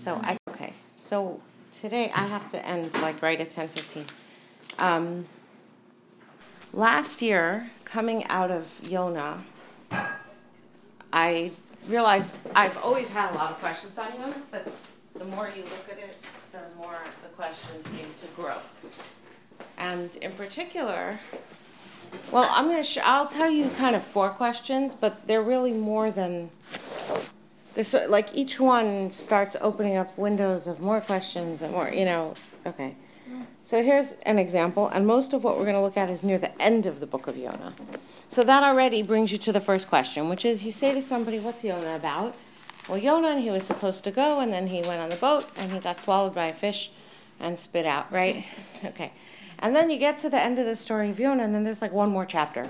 So I okay. So today I have to end like right at ten fifteen. Um, last year, coming out of Yona, I realized I've always had a lot of questions on Yona, but the more you look at it, the more the questions seem to grow. And in particular, well, I'm gonna. Sh- I'll tell you kind of four questions, but they're really more than this. Like each one starts opening up windows of more questions and more. You know. Okay. So here's an example, and most of what we're going to look at is near the end of the book of Yonah. So that already brings you to the first question, which is you say to somebody, What's Yonah about? Well, Yonah, he was supposed to go, and then he went on the boat, and he got swallowed by a fish and spit out, right? Okay. And then you get to the end of the story of Yonah, and then there's like one more chapter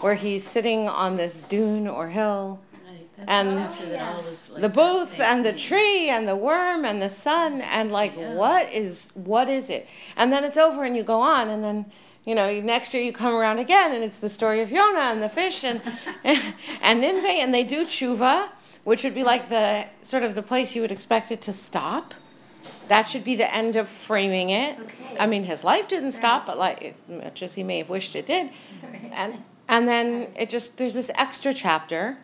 where he's sitting on this dune or hill and the booth and the tree and the worm and the sun and like yeah. what is what is it and then it's over and you go on and then you know next year you come around again and it's the story of Yonah and the fish and and Nineveh and they do tshuva which would be like the sort of the place you would expect it to stop that should be the end of framing it okay. I mean his life didn't right. stop but like much as he may have wished it did right. and and then it just there's this extra chapter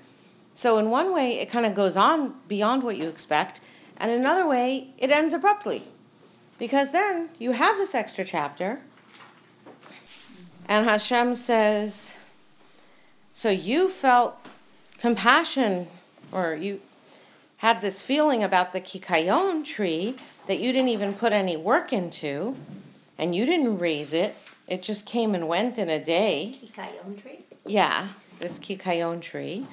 so, in one way, it kind of goes on beyond what you expect, and in another way, it ends abruptly. Because then you have this extra chapter, and Hashem says, So you felt compassion, or you had this feeling about the kikayon tree that you didn't even put any work into, and you didn't raise it. It just came and went in a day. Kikayon tree? Yeah, this kikayon tree.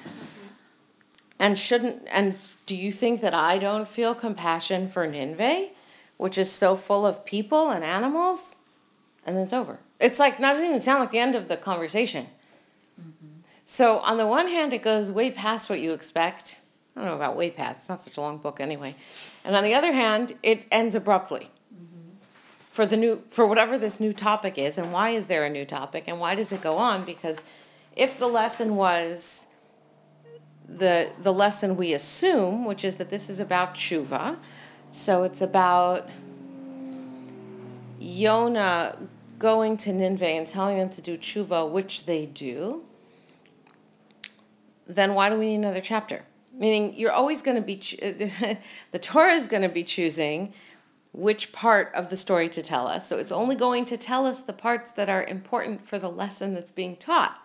And shouldn't and do you think that I don't feel compassion for Nineveh, which is so full of people and animals? And then it's over. It's like not even sound like the end of the conversation. Mm-hmm. So on the one hand, it goes way past what you expect. I don't know about way past. It's not such a long book anyway. And on the other hand, it ends abruptly. Mm-hmm. For the new for whatever this new topic is, and why is there a new topic, and why does it go on? Because if the lesson was the the lesson we assume, which is that this is about tshuva. So it's about Yonah going to Nineveh and telling them to do tshuva, which they do. Then why do we need another chapter? Meaning, you're always going to be the Torah is going to be choosing which part of the story to tell us. So it's only going to tell us the parts that are important for the lesson that's being taught.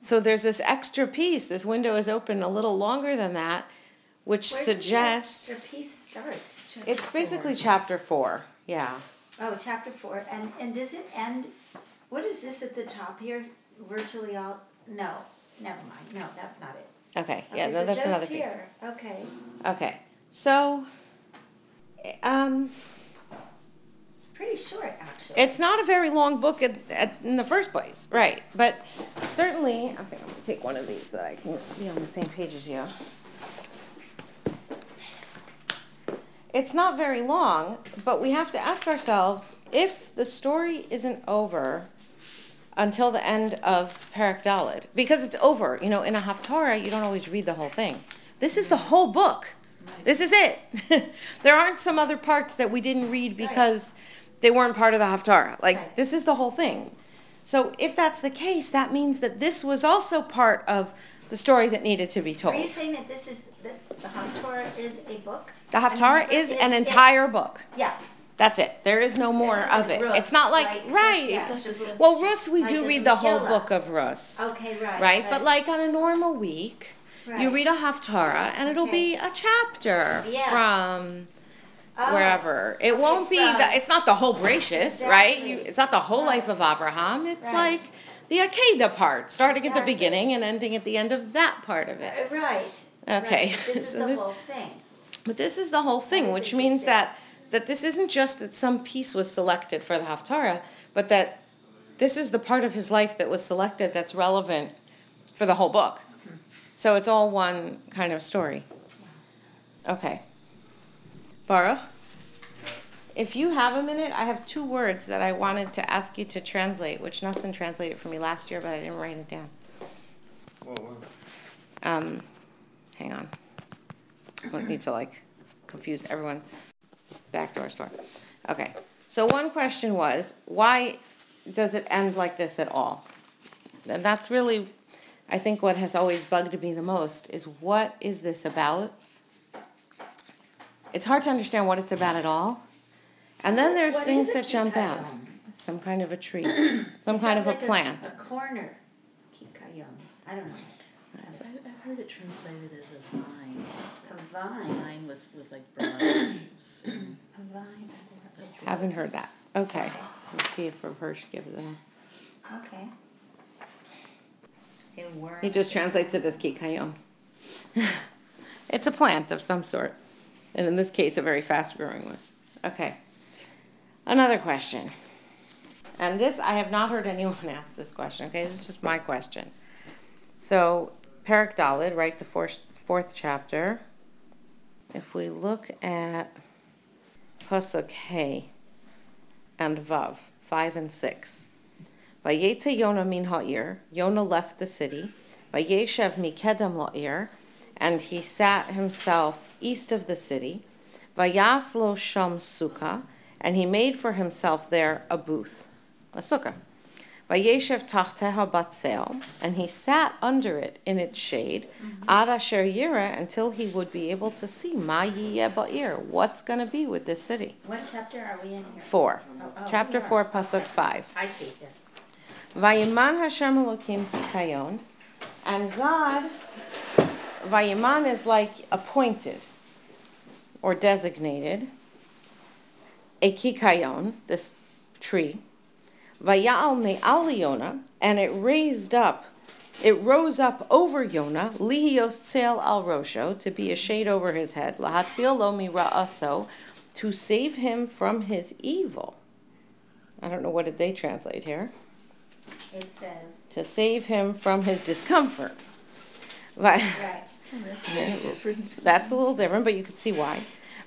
So there's this extra piece. This window is open a little longer than that, which Where suggests does the piece start? Chapter it's basically four. chapter four. Yeah. Oh, chapter four, and and does it end? What is this at the top here? Virtually all? No, never mind. No, that's not it. Okay. Yeah. Okay, no, so that's another here. piece. Okay. Okay. So, um, pretty short, actually. It's not a very long book at, at, in the first place, right? But certainly, I think I'm going to take one of these so I can be on the same page as you. It's not very long, but we have to ask ourselves if the story isn't over until the end of Parak Dalid, because it's over. You know, in a Haftarah, you don't always read the whole thing. This is the whole book. This is it. there aren't some other parts that we didn't read because they weren't part of the Haftarah. Like, right. this is the whole thing. So, if that's the case, that means that this was also part of the story that needed to be told. Are you saying that this is that the Haftarah is a book? The Haftarah is, is, an entire book. Yeah. That's it. There is no more yeah, of it. Rus, it's not like right. right. Yeah, well, Rus, we do read the whole book of Rus. Okay, right. Right, but, but like on a normal week, right. you read a Haftarah, and okay. it'll be a chapter yeah. from Oh, wherever. It won't be the, it's not the whole Bereshis, exactly. right? You, it's not the whole life of Abraham. It's right. like the Akedah part, starting exactly. at the beginning and ending at the end of that part of it. Uh, right. Okay. Right. This is so the this, whole thing. But this is the whole thing, which means that that this isn't just that some piece was selected for the Haftarah, but that this is the part of his life that was selected that's relevant for the whole book. Mm-hmm. So it's all one kind of story. Okay. Baruch, if you have a minute, I have two words that I wanted to ask you to translate, which Nelson translated for me last year, but I didn't write it down. Um, hang on. I don't need to like confuse everyone. Back Backdoor store. Okay. So one question was, why does it end like this at all? And that's really, I think, what has always bugged me the most is what is this about? It's hard to understand what it's about at all. And then there's What things that jump out. Some kind of a tree, some kind of sounds a like plant. A corner, kikayon, I don't know, So I- I've heard it translated as a vine, a vine, vine with, with like broad leaves. and- a vine, Haven't heard that. Okay. Let's see if Rav Hirsch gives it. a- okay. A worm. He just translates it as kikayon. it's a plant of some sort, and in this case, a very fast growing one. Okay. Another question. And this, I have not heard anyone ask this question, okay? This is just my question. So, Parak Dalid, right, the fourth, fourth chapter. If we look at Pasuk Hey and Vav, 5 and 6. Vayetze Yona min ha'ir. Yona left the city. Vayeshev mikedem la'ir. And he sat himself east of the city. Vayas lo sham sukkah. And he made for himself there a booth, a sukkah. Vayeshev tachteha batzel. And he sat under it in its shade. Mm-hmm. Ad asher yira, until he would be able to see ma yiyeh ba'ir. What's going to be with this city? What chapter are we in here? Four. Oh, oh, Chapter 4, Pasuk 5. I see this. Vayiman Hashem Elokim Kikayon. And God, Vayiman is like appointed or designated a Kikayon, this tree. Vayal Me'al Yona, and it raised up, it rose up over Yona, Lihios Tzel al Rosho, to be a shade over his head, Lahatzil lo mira'aso, to save him from his evil. I don't know what did they translate here It says, to save him from his discomfort. Right, That's a little different, but you could see why.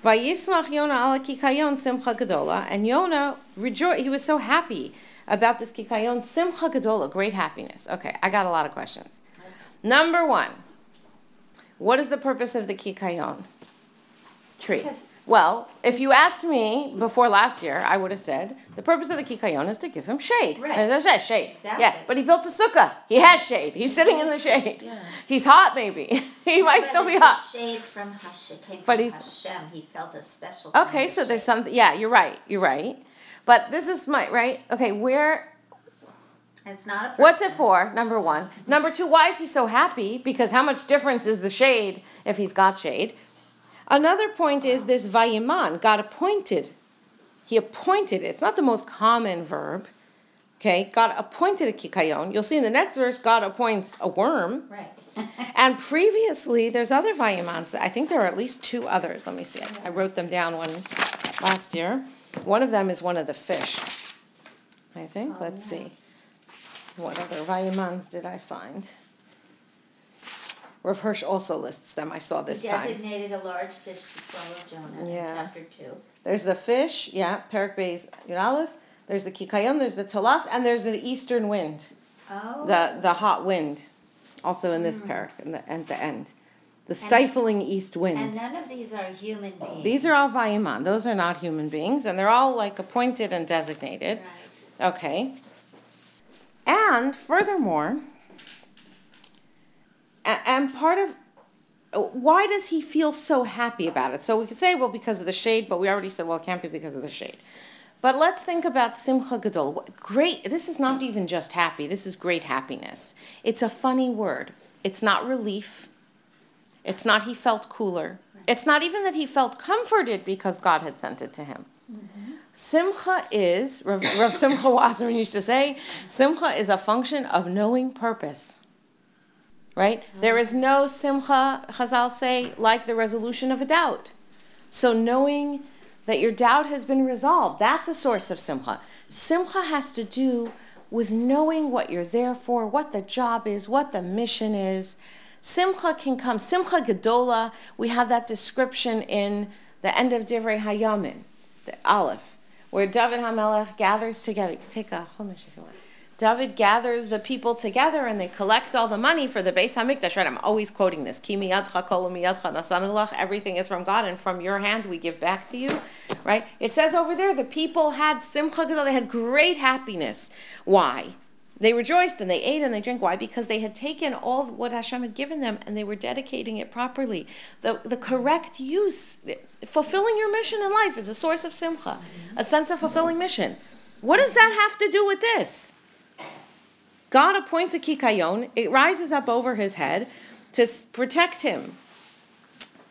Vayismach Yona ala kikayon simcha gedola, and Yona rejoiced. He was so happy about this kikayon simcha gedola, great happiness. Okay, I got a lot of questions. Number one, what is the purpose of the kikayon tree? Because- Well, if you asked me before last year, I would have said the purpose of the kikayon is to give him shade. Right. As I said, shade. Exactly. Yeah, but he built a sukkah. He has shade. He's sitting in the shade. Yeah. He's hot, maybe. he might still be hot. Shade from Hashem, But he's- Hashem, he felt a special. Okay, so there's something. Yeah, you're right. You're right. But this is my right. Okay, where? It's not a. What's it for? Number one. Number two. Why is he so happy? Because how much difference is the shade if he's got shade? Another point is this vayiman. God appointed. He appointed. It's not the most common verb. Okay, God appointed a kikayon. You'll see in the next verse, God appoints a worm. Right. And previously, there's other Vayimans. I think there are at least two others. Let me see. I- I wrote them down one last year. One of them is one of the fish. I think. Oh, Let's yeah. see. What other Vayimans did I find? Rav Hirsch also lists them. I saw this He time. designated a large fish to swallow Jonah in Yeah. chapter two. There's the fish, yeah, Perak Bay's Yud. There's the Kikayon, there's the Tolas, and there's the eastern wind, Oh. the, the hot wind, also in this hmm. parak, in the, at the end. The stifling east wind. And none of these are human beings. These are all Vayiman. Those are not human beings, and they're all like appointed and designated. Right. Okay. And furthermore, and part of why does he feel so happy about it? So we could say, well, because of the shade, but we already said, well, it can't be because of the shade. But let's think about Simcha Gadol. Great, this is not even just happy, this is great happiness. It's a funny word. It's not relief. It's not he felt cooler. It's not even that he felt comforted because God had sent it to him. Simcha is, Rav, Rav Simcha Wasserman used to say, Simcha is a function of knowing purpose. Right? Mm-hmm. There is no Simcha, Chazal say, like the resolution of a doubt. So knowing that your doubt has been resolved, that's a source of Simcha. Simcha has to do with knowing what you're there for, what the job is, what the mission is. Simcha can come, Simcha Gedola, we have that description in the end of Divrei Hayamin, the Aleph, where David HaMelech gathers together. You can take a chumash if you want. David gathers the people together and they collect all the money for the Beis Hamikdash. Right, I'm always quoting this. Ki Everything is from God, and from your hand we give back to you. Right? It says over there the people had simcha They had great happiness. Why? They rejoiced and they ate and they drank. Why? Because they had taken all what Hashem had given them and they were dedicating it properly. The, the correct use, fulfilling your mission in life is a source of simcha, a sense of fulfilling mission. What does that have to do with this? God appoints a kikayon, it rises up over his head to protect him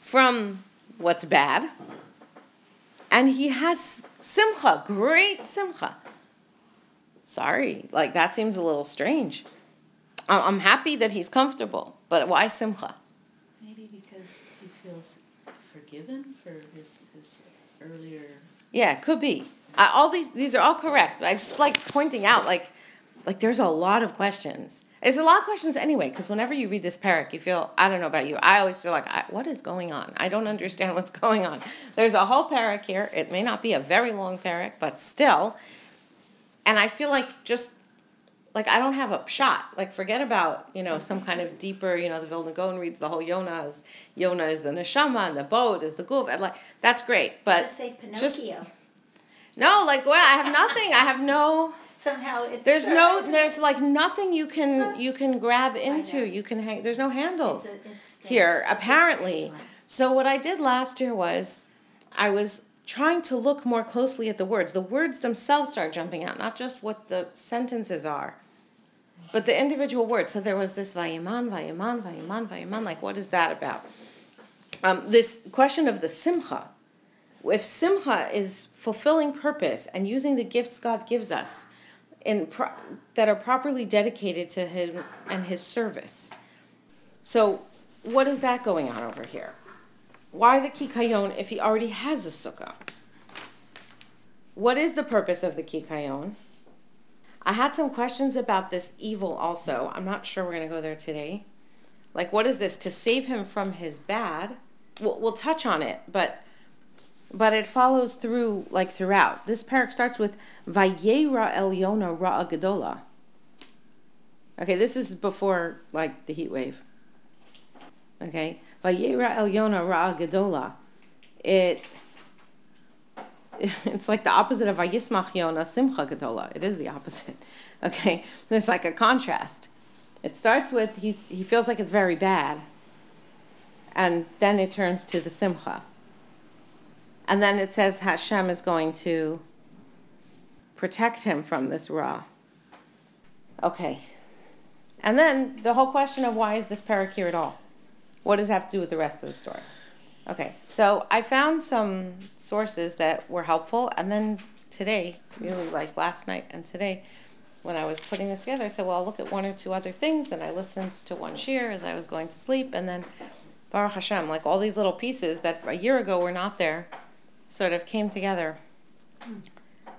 from what's bad. And he has simcha, great simcha. Sorry, like that seems a little strange. I'm happy that he's comfortable, but why simcha? Maybe because he feels forgiven for his, his earlier. Yeah, could be. I, all these these are all correct. I just like pointing out like like there's a lot of questions. There's a lot of questions anyway, because whenever you read this parak, you feel, I don't know about you, I always feel like, I, what is going on? I don't understand what's going on. There's a whole parak here. It may not be a very long parak, but still. And I feel like just, like I don't have a shot. Like forget about, you know, some kind of deeper, you know, the Vilna Gaon reads the whole Yonah as, Yonah is the neshama and the boat is the guf. And like, that's great, but. Just say Pinocchio. Just, no, like, well, I have nothing. I have no somehow it's there's no there's like nothing you can you can grab into. you can hang there's no handles it's a, it's here apparently. so what i did last year was i was trying to look more closely at the words. The words themselves start jumping out not just what the sentences are but the individual words. So there was this vayiman vayiman vayiman vayiman like what is that about? Um, this question of the simcha. If simcha is fulfilling purpose and using the gifts god gives us in pro- that are properly dedicated to him and his service. So, what is that going on over here? Why the kikayon if he already has a sukkah? What is the purpose of the kikayon? I had some questions about this evil also. I'm not sure we're going to go there today. Like, what is this? To save him from his bad? We'll, we'll touch on it, but but it follows through like throughout. This parak starts with Vayera El Yona Ra'a Gedola. Okay, this is before like the heat wave. Okay, Vayera El Yona Ra'a Gedola. It it's like the opposite of Vayismach Yona Simcha Gedola. It is the opposite. Okay, there's like a contrast. It starts with he he feels like it's very bad, and then it turns to the Simcha. And then it says Hashem is going to protect him from this Ra. Okay. And then the whole question of why is this parak here at all? What does it have to do with the rest of the story? Okay, so I found some sources that were helpful, and then today, really like last night and today, when I was putting this together, I said, well, I'll look at one or two other things, and I listened to one shiur as I was going to sleep, and then Baruch Hashem, like all these little pieces that a year ago were not there, sort of came together.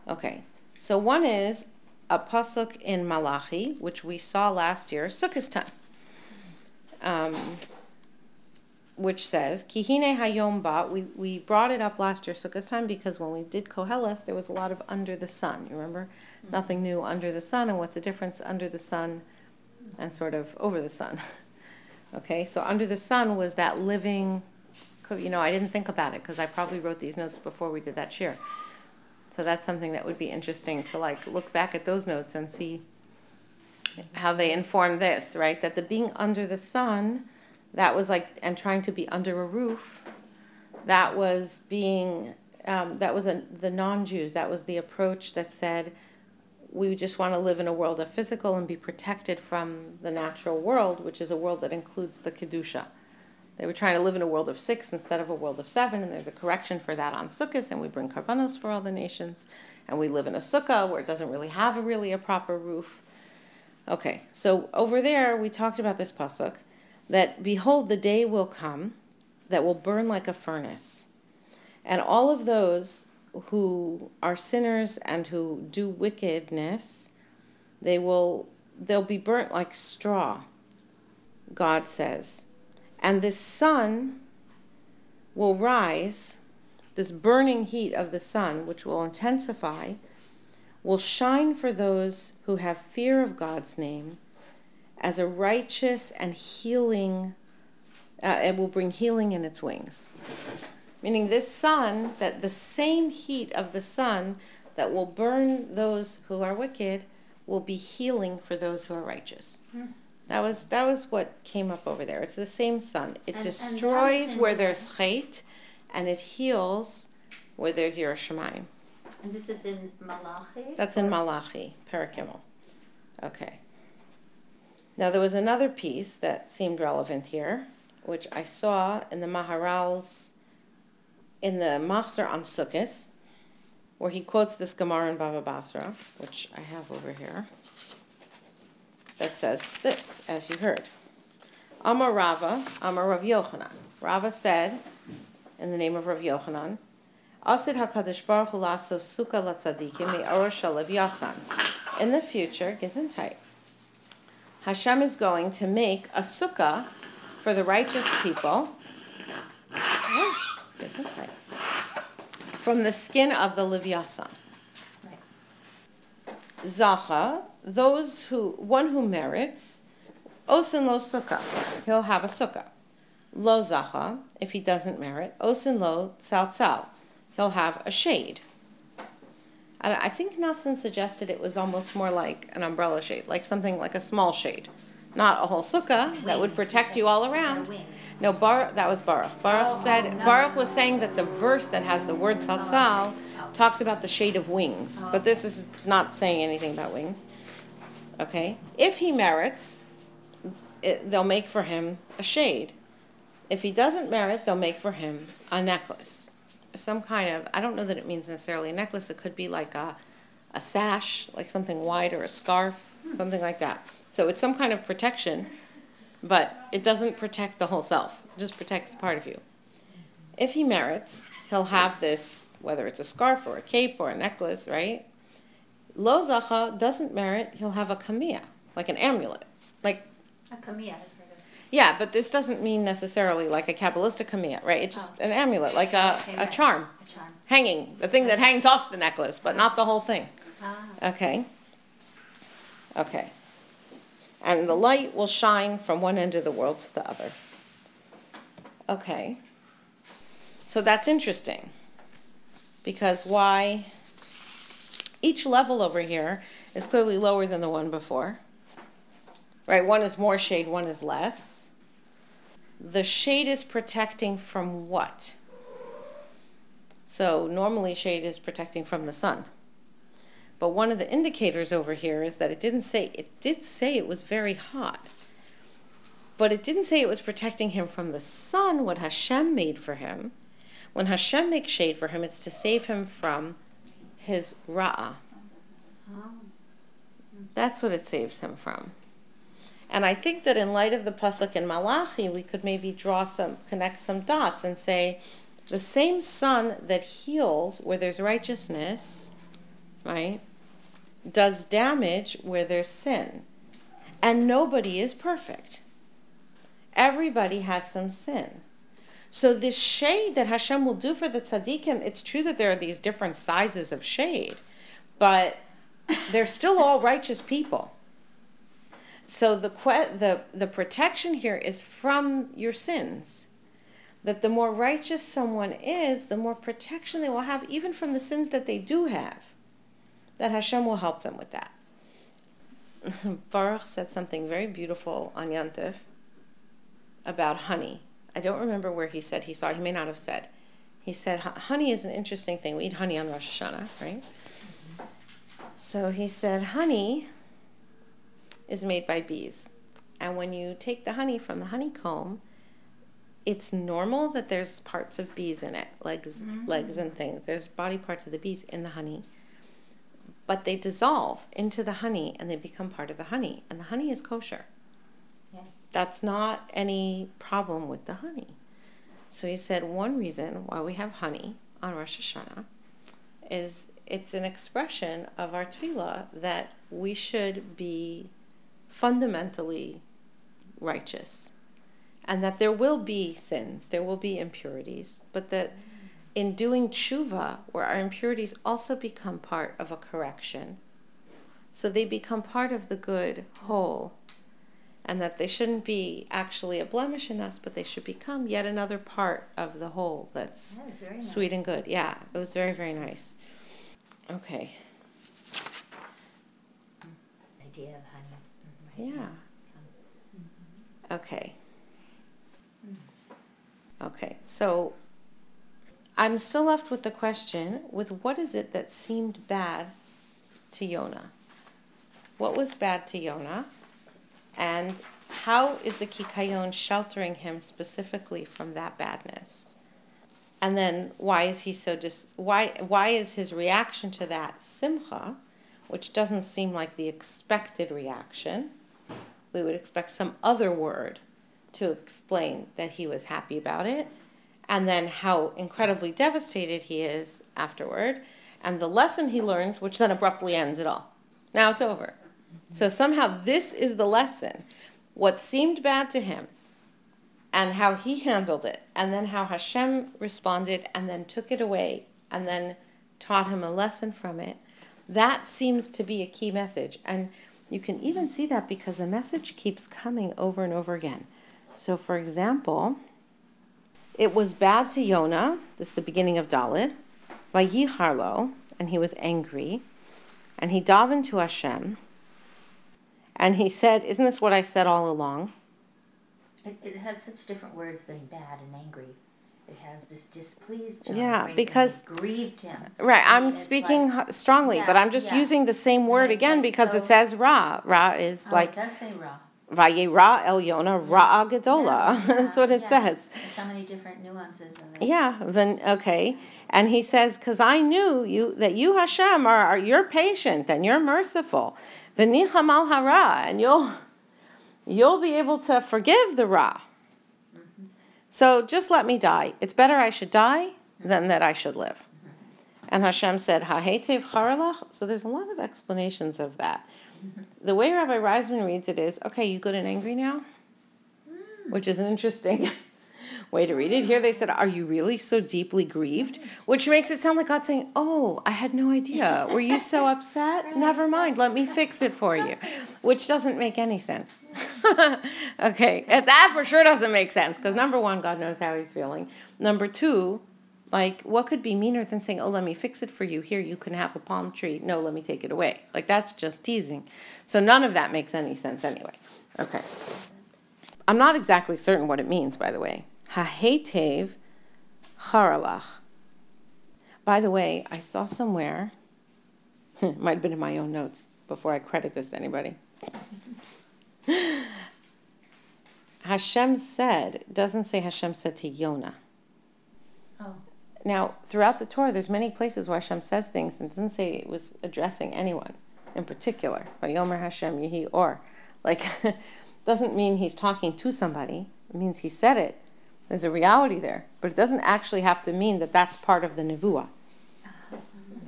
Okay, so one is a pasuk in Malachi, which we saw last year, Sukkot time, um, which says, Kihine hayom ba. We, we brought it up last year, Sukkot time, because when we did Koheles, there was a lot of under the sun. You remember? Mm-hmm. Nothing new under the sun, and what's the difference under the sun and sort of over the sun? okay, so under the sun was that living you know, I didn't think about it because I probably wrote these notes before we did that shiur. So that's something that would be interesting to like look back at those notes and see how they inform this, right? That the being under the sun, that was like, and trying to be under a roof, that was being, um, that was a, the non Jews, that was the approach that said, we just want to live in a world of physical and be protected from the natural world, which is a world that includes the Kedusha. They were trying to live in a world of six instead of a world of seven, and there's a correction for that on Sukkot, and we bring karbanos for all the nations, and we live in a sukkah where it doesn't really have a really a proper roof. Okay, so over there we talked about this pasuk that behold the day will come that will burn like a furnace, and all of those who are sinners and who do wickedness, they will they'll be burnt like straw. God says and this sun will rise, this burning heat of the sun, which will intensify, will shine for those who have fear of God's name as a righteous and healing, uh, it will bring healing in its wings. Meaning, this sun, that the same heat of the sun that will burn those who are wicked will be healing for those who are righteous. Hmm. That was that was what came up over there. It's the same sun. It and, destroys and where there's chait, and it heals where there's Yerushalayim. And this is in Malachi? That's in Malachi, Parak Gimel. Okay. Now there was another piece that seemed relevant here, which I saw in the Maharal's, in the Machzor on Sukkot, where he quotes this Gemara in Baba Basra, which I have over here, that says this, as you heard. Amar Rava, Amar Rav Yochanan. Rava said, in the name of Rav Yochanan, Asid HaKadosh Baruch Hu laso sukkah latzadikim yasan. In the future, gesundheit, Hashem is going to make a sukkah for the righteous people. From the skin of the livyasan. Zacha, those who, one who merits, osin lo sukkah, he'll have a sukkah. Lo zacha, if he doesn't merit, osin lo tzal tzal, he'll have a shade. And I think Nelson suggested it was almost more like an umbrella shade, like something like a small shade, not a whole sukkah that would protect you all around. No, Bar that was Baruch. Baruch oh, said no, Baruch was saying that the verse that has the word tzatzal talks about the shade of wings, oh, but this is not saying anything about wings. Okay, if he merits, it, they'll make for him a shade. If he doesn't merit, they'll make for him a necklace some kind of, I don't know that it means necessarily a necklace, it could be like a, a sash, like something wide, or a scarf, hmm. something like that. So it's some kind of protection, but it doesn't protect the whole self, it just protects part of you. If he merits, he'll have this, whether it's a scarf or a cape or a necklace, right? Lo Zacha doesn't merit, he'll have a kamiyah, like an amulet. Like a kamiyah. Yeah, but this doesn't mean necessarily like a Kabbalistic kamiyah, right? It's just oh. an amulet, like a, okay, a right. charm. A charm. Hanging, the thing that hangs off the necklace, but not the whole thing. Ah. Okay. Okay. And the light will shine from one end of the world to the other. Okay. So that's interesting. Because why? Each level over here is clearly lower than the one before. Right? One is more shade, one is less the shade is protecting from what? So normally shade is protecting from the sun. But one of the indicators over here is that it didn't say, it did say it was very hot. But it didn't say it was protecting him from the sun, what Hashem made for him. When Hashem makes shade for him, it's to save him from his ra'ah. That's what it saves him from. And I think that in light of the pasuk in Malachi, we could maybe draw some, connect some dots and say, the same sun that heals where there's righteousness, right, does damage where there's sin. And nobody is perfect. Everybody has some sin. So this shade that Hashem will do for the tzaddikim, it's true that there are these different sizes of shade, but they're still all righteous people. So the, que- the, the protection here is from your sins. That the more righteous someone is, the more protection they will have, even from the sins that they do have. That Hashem will help them with that. Baruch said something very beautiful on Yantif about honey. I don't remember where he said he saw. He may not have said. He said, honey is an interesting thing. We eat honey on Rosh Hashanah, right? So he said, honey is made by bees. And when you take the honey from the honeycomb, it's normal that there's parts of bees in it, legs, mm-hmm. legs and things. There's body parts of the bees in the honey. But they dissolve into the honey and they become part of the honey. And the honey is kosher. That's not any problem with the honey. So he said one reason why we have honey on Rosh Hashanah is it's an expression of our tefillah that we should be fundamentally righteous and that there will be sins, there will be impurities, but that in doing tshuva, where our impurities also become part of a correction. So they become part of the good whole. And that they shouldn't be actually a blemish in us, but they should become yet another part of the whole that's That is sweet and good. Yeah, it was very, very nice. Okay. Idea of honey. Mhm, right. Yeah. Okay. Okay, so I'm still left with the question with what is it that seemed bad to Yona? What was bad to Yonah? And how is the Kikayon sheltering him specifically from that badness? And then why is he so just why why is his reaction to that simcha, which doesn't seem like the expected reaction? We would expect some other word to explain that he was happy about it, and then how incredibly devastated he is afterward, and the lesson he learns, which then abruptly ends it all. Now it's over. So somehow this is the lesson. What seemed bad to him, and how he handled it, and then how Hashem responded and then took it away and then taught him a lesson from it. That seems to be a key message. And you can even see that because the message keeps coming over and over again. So, for example, it was bad to Yonah, this is the beginning of Dalit, Vayicharlo, and he was angry, and he davened to Hashem, and he said, Isn't this what I said all along? It, it has such different words than bad and angry. It has this displeased Jonah. Yeah? Because- grieved him. Right, I'm speaking like- strongly, but I'm just yeah. using the same word again like because it says Ra. Ra is Oh, like it does say raw. Vayera El Yonah Ra Gadola. Yeah, That's what it yeah. says. There's so many different nuances of it. Yeah, then okay. And he says, "Cause I knew you that you Hashem are, are you're patient and you're merciful, v'nicham al hara, and you'll you'll be able to forgive the ra. So just let me die. It's better I should die than that I should live." And Hashem said, "Hahetev charalach." So there's a lot of explanations of that. The way Rabbi Reisman reads it is, "Okay, you good and angry now," which is interesting way to read it. Here they said, Are you really so deeply grieved? Which makes it sound like God saying, Oh, I had no idea. Were you so upset? Never mind, let me fix it for you. Which doesn't make any sense. okay, that for sure doesn't make sense because number one, God knows how he's feeling. Number two, like, what could be meaner than saying, Oh, let me fix it for you. Here, you can have a palm tree. No, let me take it away. Like, that's just teasing. So, none of that makes any sense anyway. Okay. I'm not exactly certain what it means, by the way. Hahetev charalach. By the way, I saw somewhere, it might have been in my own notes before I credit this to anybody. Hashem said, doesn't say Hashem said to Yonah. Oh. Now, throughout the Torah, there's many places where Hashem says things and doesn't say it was addressing anyone in particular. Vayomer Hashem Yehi Or. Like, doesn't mean he's talking to somebody. It means he said it. There's a reality there. But it doesn't actually have to mean that that's part of the Nevuah.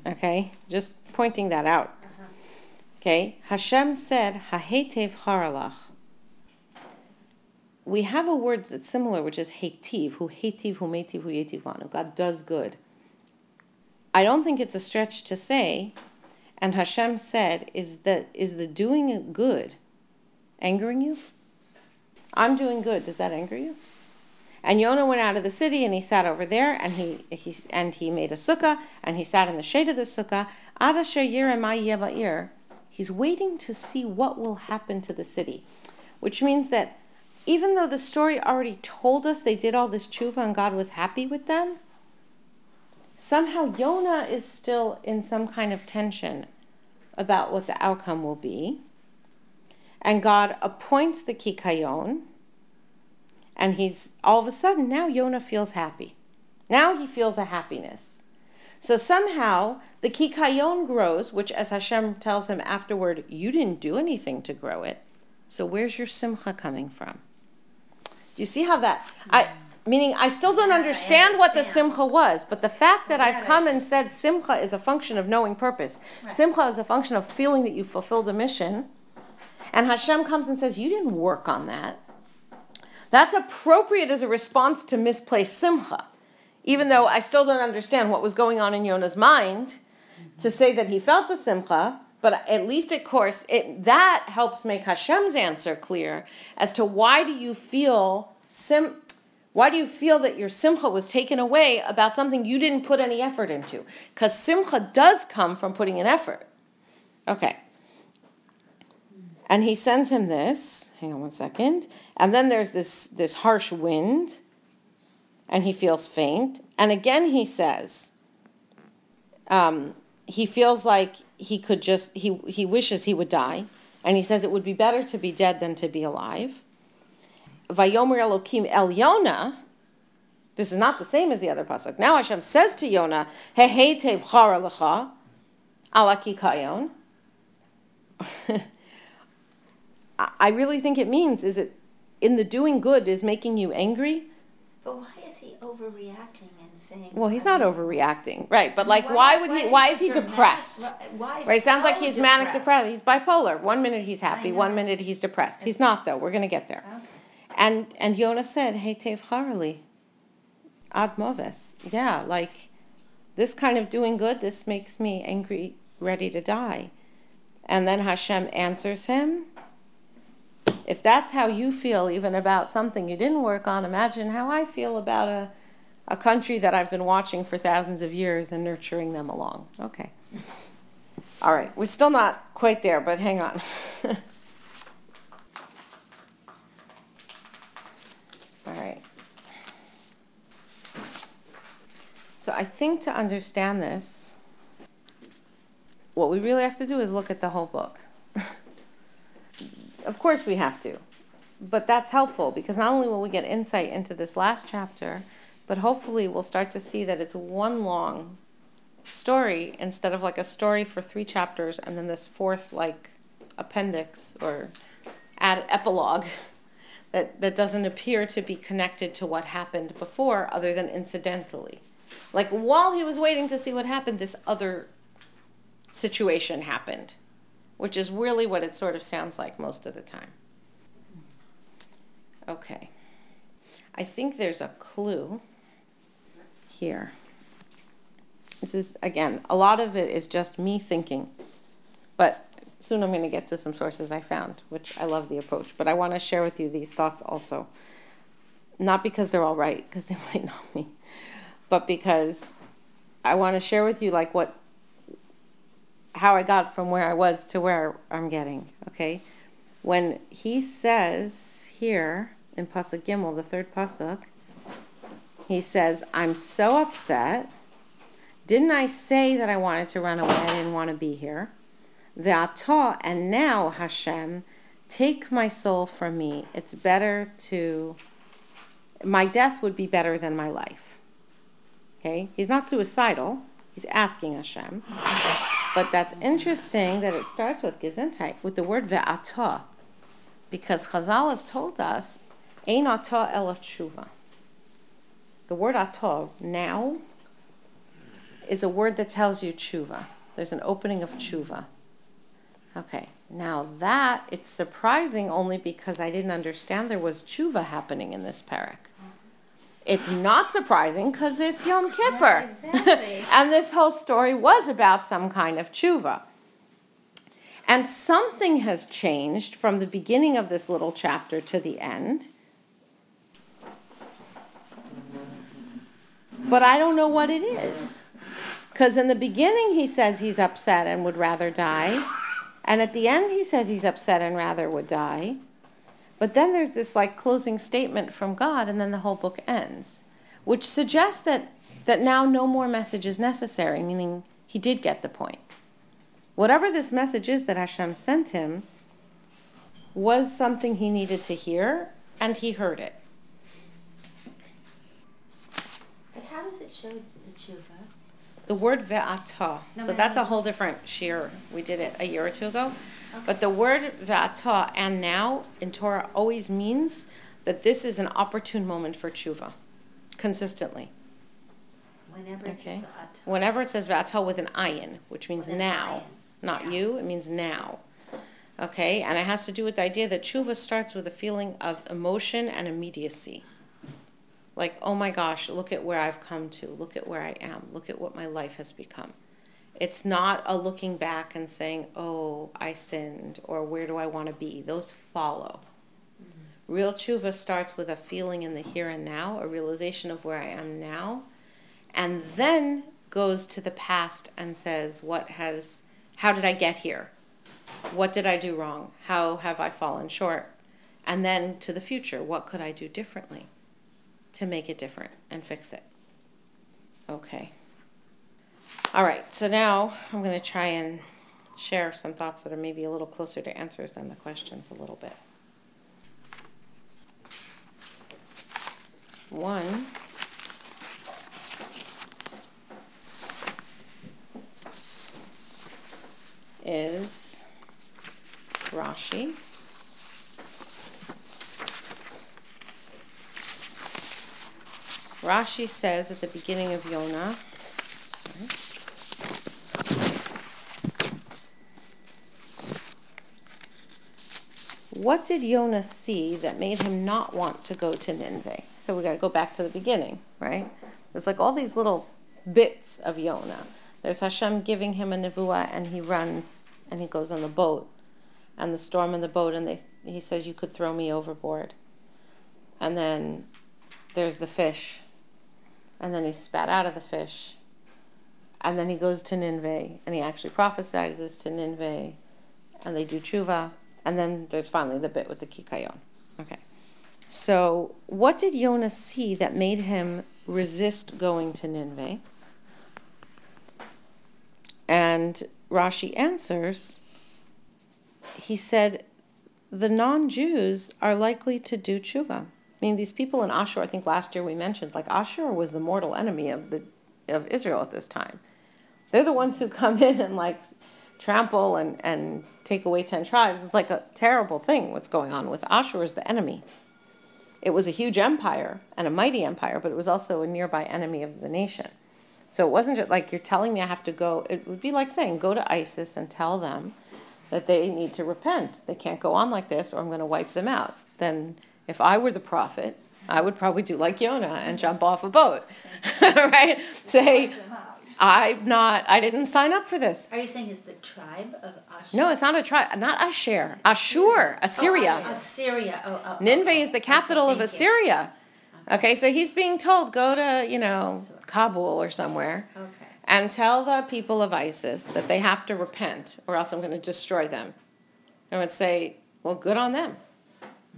Okay? Just pointing that out. Okay? Hashem said, Hahetev charalach. We have a word that's similar, which is hetiv, who hetiv, who metiv, who yetiv lanu. God does good. I don't think it's a stretch to say, and Hashem said, is that is the doing good angering you? I'm doing good. Does that anger you? And Yonah went out of the city and he sat over there and he, he and he made a sukkah and he sat in the shade of the sukkah. Ad asher yireh. He's waiting to see what will happen to the city, which means that even though the story already told us they did all this tshuva and God was happy with them, somehow Yonah is still in some kind of tension about what the outcome will be. And God appoints the kikayon, and he's all of a sudden now Yonah feels happy. Now he feels a happiness. So somehow the kikayon grows, which as Hashem tells him afterward, you didn't do anything to grow it. So where's your simcha coming from? Do you see how that I meaning I still don't I understand what the simcha was, but the fact that I've come and said simcha is a function of knowing purpose. Right. Simcha is a function of feeling that you fulfilled a mission. And Hashem comes and says, You didn't work on that. That's appropriate as a response to misplaced simcha. Even though I still don't understand what was going on in Yonah's mind to say that he felt the simcha, but at least of course it that helps make Hashem's answer clear as to why do you feel sim why do you feel that your simcha was taken away about something you didn't put any effort into? Because simcha does come from putting an effort. Okay. And he sends him this. Hang on one second. And then there's this this harsh wind, and he feels faint. And again he says, um, he feels like he could just he he wishes he would die, and he says it would be better to be dead than to be alive. Vayomer Elokim El Yona. This is not the same as the other pasuk. Now Hashem says to Yona, chara lecha, al hakikayon. I really think it means is it in the doing good is making you angry. But why is he overreacting and saying? Well, he's not overreacting, right? But like, why, why would he? Why is he depressed? Why? Right? It sounds like he's depressed. manic depressed. He's bipolar. One minute he's happy, one minute he's depressed. It's, he's not though. We're gonna get there. Okay. And and Yona said, "Hey, Tev Harali, ad moves." Yeah, like this kind of doing good. This makes me angry, ready to die. And then Hashem answers him. If that's how you feel, even about something you didn't work on, imagine how I feel about a, a country that I've been watching for thousands of years and nurturing them along. Okay. All right, we're still not quite there, but hang on. All right. So I think to understand this, what we really have to do is look at the whole book. of course, we have to. But that's helpful because not only will we get insight into this last chapter, but hopefully we'll start to see that it's one long story instead of like a story for three chapters and then this fourth like appendix or add epilogue that, that doesn't appear to be connected to what happened before other than incidentally. Like while he was waiting to see what happened, this other situation happened, which is really what it sort of sounds like most of the time. Okay. I think there's a clue here. This is, again, a lot of it is just me thinking, but soon I'm going to get to some sources I found, which I love the approach. But I want to share with you these thoughts also. Not because they're all right, because they might not be, but because I want to share with you like what how I got from where I was to where I'm getting. Okay, when he says here in pasuk gimel, the third pasuk, he says, "I'm so upset. Didn't I say that I wanted to run away? I didn't want to be here." Ve'ata, and now Hashem, take my soul from me. It's better to, my death would be better than my life. Okay? He's not suicidal. He's asking Hashem. But that's interesting that it starts with Gesundheit, with the word ve'ata. Because Chazal have told us, ein ata el tshuva. The word atah, now, is a word that tells you tshuva. There's an opening of tshuva. Okay, now that it's surprising only because I didn't understand there was tshuva happening in this parak. It's not surprising because it's Yom Kippur. Yeah, exactly. and this whole story was about some kind of tshuva. And something has changed from the beginning of this little chapter to the end. But I don't know what it is. Because in the beginning, he says he's upset and would rather die. And at the end, he says he's upset and rather would die. But then there's this like closing statement from God, and then the whole book ends, which suggests that, that now no more message is necessary, meaning he did get the point. Whatever this message is that Hashem sent him was something he needed to hear, and he heard it. But how does it show the tshuva? The word ve'ata. No, so that's a whole different shiur. We did it a year or two ago. But the word ve'ata and now in Torah always means that this is an opportune moment for tshuva, consistently. Whenever okay. Whenever it says ve'ata with an ayin, which means with now, not yeah. you, it means now. Okay, and it has to do with the idea that tshuva starts with a feeling of emotion and immediacy Like, oh my gosh, look at where I've come to. Look at where I am. Look at what my life has become. It's not a looking back and saying, oh, I sinned, or where do I want to be. Those follow. Mm-hmm. Real tshuva starts with a feeling in the here and now, a realization of where I am now, and then goes to the past and says, what has, how did I get here? What did I do wrong? How have I fallen short? And then to the future, what could I do differently to make it different and fix it? Okay. All right, so now I'm going to try and share some thoughts that are maybe a little closer to answers than the questions a little bit. One, is Rashi. Rashi says at the beginning of Yonah, What did Yonah see that made him not want to go to Nineveh? So we got to go back to the beginning, right? There's like all these little bits of Yonah. There's Hashem giving him a nevuah, and he runs and he goes on the boat, and the storm in the boat, and they, he says, "You could throw me overboard." And then there's the fish, and then he spat out of the fish, and then he goes to Nineveh, and he actually prophesies to Nineveh, and they do tshuva, and then there's finally the bit with the kikayon. Okay. So, what did Yonah see that made him resist going to Nineveh? And Rashi answers, he said, the non Jews are likely to do tshuva. I mean, these people in Ashur, I think last year we mentioned, like Ashur was the mortal enemy of the of Israel at this time. They're the ones who come in and like trample and, and take away 10 tribes. It's like a terrible thing what's going on with Ashur is the enemy. It was a huge empire and a mighty empire, but it was also a nearby enemy of the nation. So it wasn't just like you're telling me I have to go. It would be like saying, go to ISIS and tell them that they need to repent. They can't go on like this, or I'm going to wipe them out. Then, if I were the prophet, I would probably do like Yonah and jump off a boat, right? Say, I'm not. I didn't sign up for this. Are you saying it's the tribe of Ashur? No, it's not a tribe. Not Asher. Ashur. Assyria. Oh, Assyria. Oh, oh, oh. Nineveh is the capital okay, of. Assyria. Okay, so he's being told go to you know Kabul or somewhere. Okay. And tell the people of ISIS that they have to repent, or else I'm going to destroy them. I would say, well, good on them.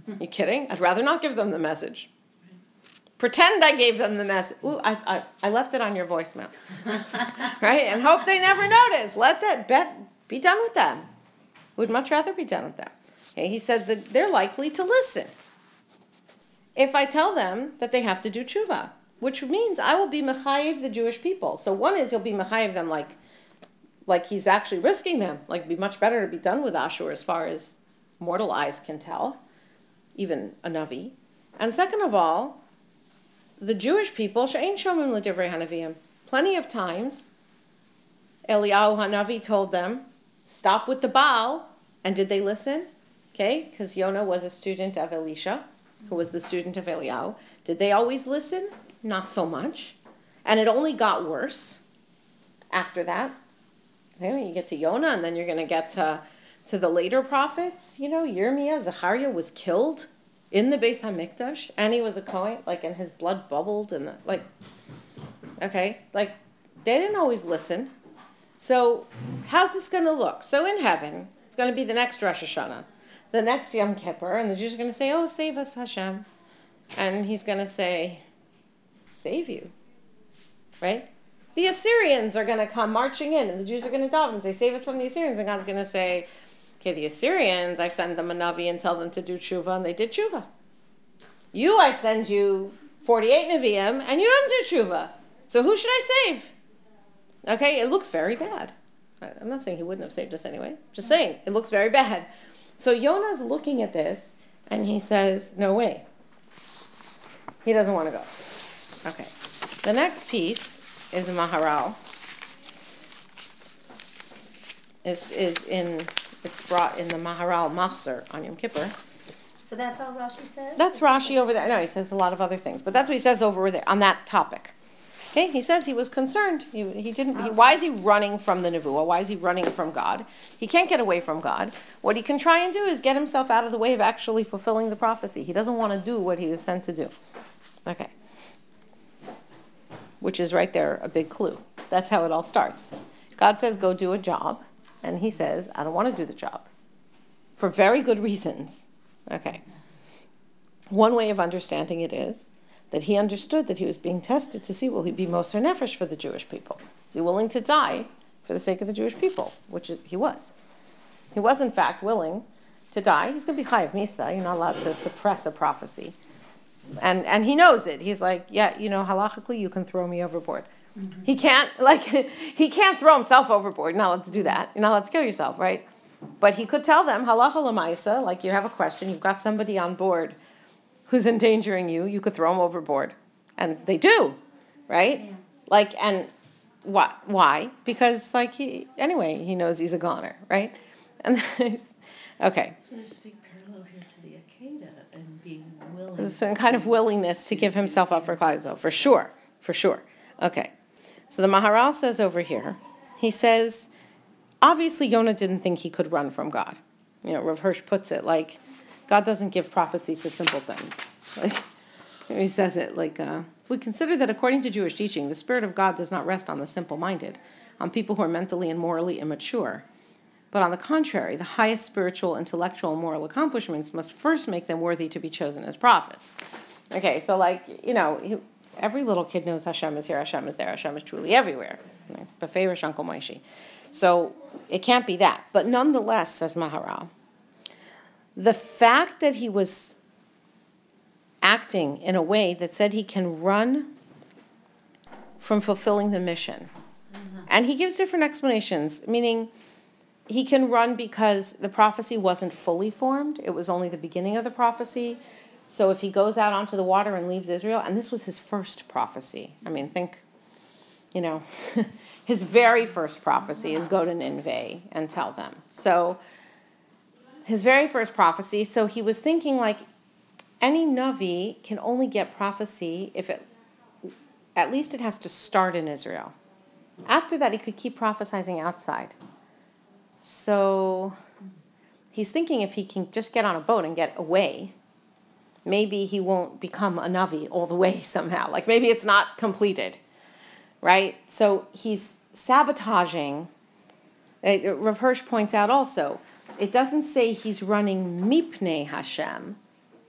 Hmm. You kidding? I'd rather not give them the message. Pretend I gave them the message. Ooh, I, I, I left it on your voicemail. right? And hope they never notice. Let that bet be done with them. Would much rather be done with them. Okay, he says that they're likely to listen. If I tell them that they have to do tshuva, which means I will be mechayiv the Jewish people. So one is he'll be mechayiv them like, like he's actually risking them. Like it'd be much better to be done with Ashur as far as mortal eyes can tell, even a navi. And second of all, the Jewish people shomim. Plenty of times, Eliyahu Hanavi told them, "Stop with the Baal," and did they listen? Okay, because Yonah was a student of Elisha, who was the student of Eliyahu. Did they always listen? Not so much. And it only got worse after that. Okay, you get to Yonah, and then you're going to get to, to the later prophets. You know, Yirmiyah, Zechariah was killed in the Beis Hamikdash, and he was a Kohen, like, and his blood bubbled, and the, like, okay, like, they didn't always listen. So, how's this going to look? So, in heaven, it's going to be the next Rosh Hashanah, the next Yom Kippur, and the Jews are going to say, "Oh, save us, Hashem," and he's going to say, "Save you," right? The Assyrians are going to come marching in, and the Jews are going to daven and say, "Save us from the Assyrians," and God's going to say, "Okay, the Assyrians, I send them a navi and tell them to do tshuva, and they did tshuva. You, I send you forty-eight neviim, and you don't do tshuva. So who should I save?" Okay, it looks very bad. I'm not saying he wouldn't have saved us anyway. Just saying, it looks very bad. So Yonah's looking at this and he says, No way. He doesn't want to go. Okay. The next piece is Maharal. This is in, it's brought in the Maharal Machzer on Yom Kippur. So that's all Rashi says? That's Rashi over there. No, he says a lot of other things, but that's what he says over there on that topic. Okay, he says he was concerned. He, he didn't. He, why is he running from the nevuah? Why is he running from God? He can't get away from God. What he can try and do is get himself out of the way of actually fulfilling the prophecy. He doesn't want to do what he was sent to do. Okay, which is right there a big clue. That's how it all starts. God says, "Go do a job," and he says, "I don't want to do the job," for very good reasons. Okay. One way of understanding it is that he understood that he was being tested to see will he be Moser Nefesh for the Jewish people? Is he willing to die for the sake of the Jewish people? Which he was. He was, in fact, willing to die. He's going to be Chayav Misa. You're not allowed to suppress a prophecy. And, and he knows it. He's like, yeah, you know, halachically, you can throw me overboard. Mm-hmm. He can't, like, he can't throw himself overboard. Now let's do that. You're not allowed to kill yourself, right? But he could tell them, halacha lemaisa, like you have a question, you've got somebody on board who's endangering you, you could throw them overboard. And they do, right? Yeah. Like, and why? Why? Because, like, he, anyway, he knows he's a goner, right? And okay. So there's a big parallel here to the Akedah and being willing. There's some kind of willingness to give himself up for Klal for sure, for sure. Okay. So the Maharal says over here, he says, obviously Yonah didn't think he could run from God. You know, Rav Hirsch puts it like, God doesn't give prophecy to simpletons. Like, he says it like, uh, if we consider that according to Jewish teaching, the Spirit of God does not rest on the simple minded, on people who are mentally and morally immature. But on the contrary, the highest spiritual, intellectual, and moral accomplishments must first make them worthy to be chosen as prophets. Okay, so like, you know, every little kid knows Hashem is here, Hashem is there, Hashem is truly everywhere. It's Beferish Uncle Moishy. So it can't be that. But nonetheless, says Maharal, the fact that he was acting in a way that said he can run from fulfilling the mission. Mm-hmm. And he gives different explanations, meaning he can run because the prophecy wasn't fully formed, it was only the beginning of the prophecy. So if he goes out onto the water and leaves Israel, and this was his first prophecy. I mean, think, you know, his very first prophecy is go to Nineveh and tell them. So his very first prophecy. So he was thinking like any Navi can only get prophecy if it, at least it has to start in Israel. After that, he could keep prophesying outside. So he's thinking if he can just get on a boat and get away, maybe he won't become a Navi all the way somehow. Like maybe it's not completed, right? So he's sabotaging. Uh, Rav Hirsch points out also it doesn't say he's running mipnei Hashem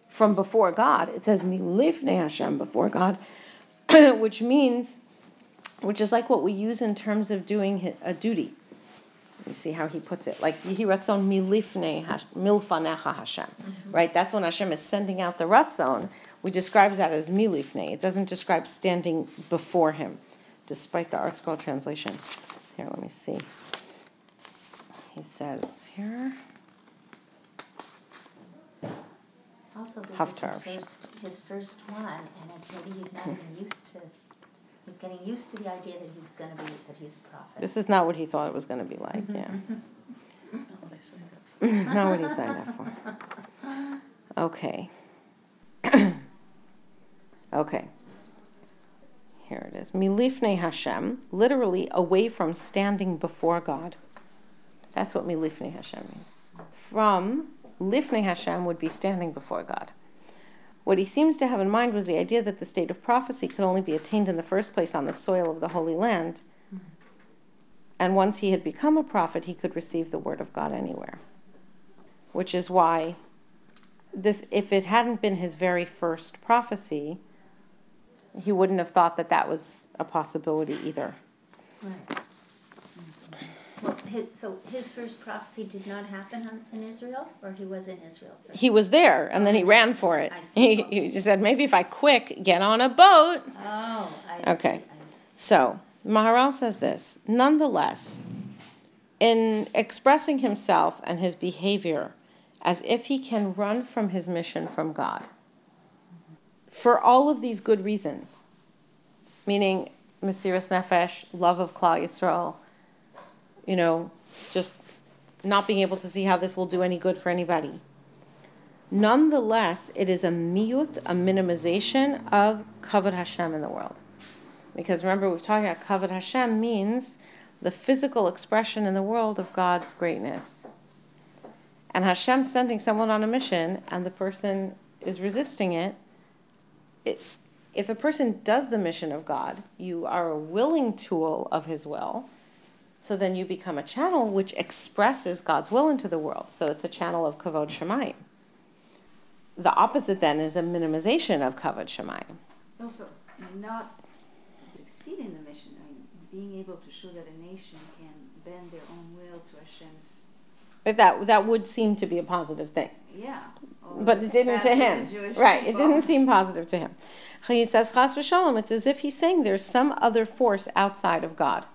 from before God. It says milifnei Hashem before God, which means, which is like what we use in terms of doing a duty. You see how he puts it, like Yihi Ratzon milifnei milfanecha Hashem, mm-hmm. right? That's when Hashem is sending out the Ratzon. We describe that as milifnei. It doesn't describe standing before Him, despite the ArtScroll translation. Here, let me see. He says here. Also, this Haftar. is his first, his first one, and maybe he's not even used to. He's getting used to the idea that he's going to be that he's a prophet. This is not what he thought it was going to be like. Yeah. Mm-hmm, mm-hmm. It's not what I signed up for. not what he signed up for. Okay. okay. Here it is. Milifne Hashem, literally away from standing before God. That's what milifnei Hashem means. From lifnei Hashem would be standing before God. What he seems to have in mind was the idea that the state of prophecy could only be attained in the first place on the soil of the Holy Land. And once he had become a prophet, he could receive the word of God anywhere. Which is why this if it hadn't been his very first prophecy, he wouldn't have thought that that was a possibility either. Right. Well, his, so his first prophecy did not happen on, in Israel, or he was in Israel first? He was there, and then he oh, ran for it. He, he just said, maybe if I quick get on a boat. Oh, I okay. See, So Maharal says this. Nonetheless, in expressing himself and his behavior as if he can run from his mission from God, for all of these good reasons, meaning Mesiras Nefesh, love of Klal Yisrael, you know, just not being able to see how this will do any good for anybody. Nonetheless, it is a miyut, a minimization of kavod Hashem in the world. Because remember, we've talked about kavod Hashem means the physical expression in the world of God's greatness. And Hashem sending someone on a mission and the person is resisting it, it if a person does the mission of God, you are a willing tool of his will. So then you become a channel which expresses God's will into the world. So it's a channel of kavod shemayim. The opposite then is a minimization of kavod shemayim. Also, not exceeding the mission, I mean, being able to show that a nation can bend their own will to Hashem's. But that that would seem to be a positive thing. Yeah. But it didn't to him. Right. It didn't seem positive to him. He says, Chas v'shalom, it's as if he's saying there's some other force outside of God.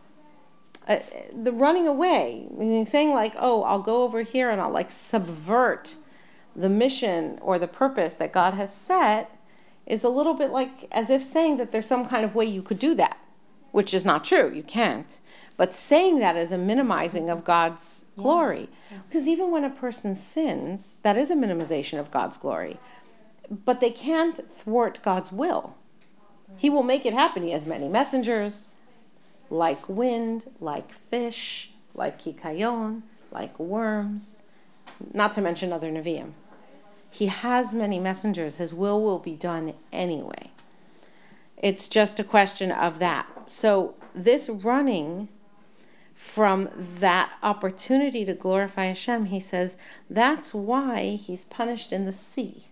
Uh, the running away, saying like, oh, I'll go over here and I'll like subvert the mission or the purpose that God has set is a little bit like as if saying that there's some kind of way you could do that, which is not true. You can't. But saying that is a minimizing of God's yeah. glory. Because even when a person sins, that is a minimization of God's glory. But they can't thwart God's will. He will make it happen. He has many messengers, like wind, like fish, like kikayon, like worms, not to mention other Nevi'im. He has many messengers. His will will be done anyway. It's just a question of that. So, this running from that opportunity to glorify Hashem, he says, that's why he's punished in the sea.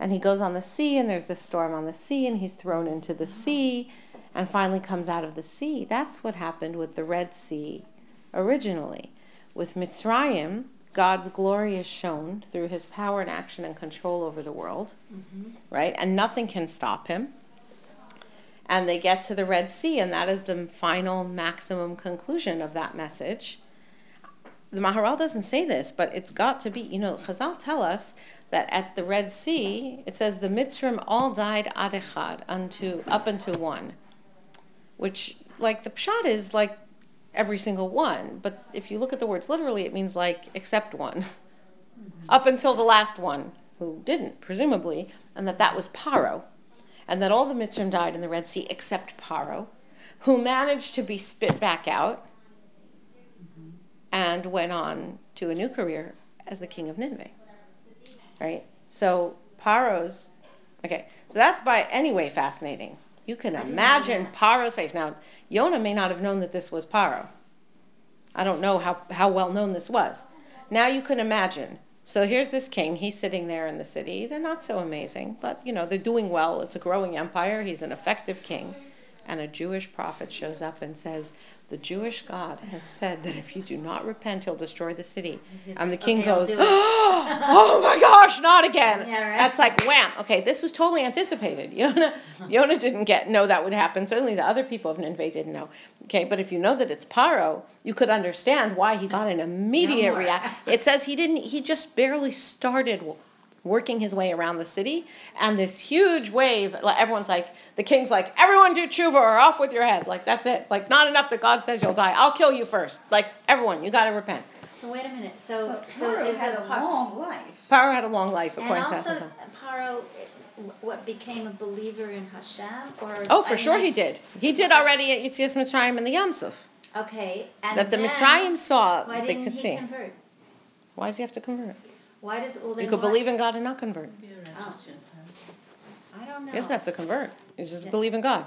And he goes on the sea, and there's this storm on the sea, and he's thrown into the sea, and finally comes out of the sea. That's what happened with the Red Sea originally. With Mitzrayim, God's glory is shown through his power and action and control over the world, mm-hmm. right? And nothing can stop him. And they get to the Red Sea, and that is the final maximum conclusion of that message. The Maharal doesn't say this, but it's got to be, you know, Chazal tell us that at the Red Sea, it says the Mitzrim all died adechad, unto, up unto one. Which, like, the Pshat is like every single one. But if you look at the words literally, it means like except one, mm-hmm. up until the last one who didn't, presumably, and that that was Paro, and that all the Mitzrim died in the Red Sea except Paro, who managed to be spit back out mm-hmm. and went on to a new career as the king of Nineveh. Right? So Paro's okay. So that's by anyway fascinating. You can imagine Paro's face. Now, Yonah may not have known that this was Paro. I don't know how, how well known this was. Now you can imagine. So here's this king. He's sitting there in the city. They're not so amazing, but you know, they're doing well. It's a growing empire. He's an effective king. And a Jewish prophet shows up and says, the Jewish God has said that if you do not repent, he'll destroy the city. and the king okay, goes, oh my gosh, not again. Yeah, right? That's like wham. Okay, this was totally anticipated. Yonah, Yonah didn't get know that would happen. Certainly the other people of Nineveh didn't know. Okay, but if you know that it's Paro, you could understand why he got an immediate reaction. It says he didn't. He just barely started working his way around the city, and this huge wave, like everyone's like, the king's like, everyone do tshuva or off with your heads. Like, that's it. Like, not enough that God says you'll die. I'll kill you first. Like, everyone, you got to repent. So wait a minute. So, so, so had a long life. Paro had a long life, according and also, Paro, what became a believer in Hashem, or oh, for I sure mean, he did. He did already at Yitzias Mitzrayim and the Yamsuf. Okay, and that the Mitzrayim saw why they could he see. Convert? Why does he have to convert? Why does well, You could believe in God and not convert. Oh. I don't know. He doesn't have to convert. He just yeah. believe in God.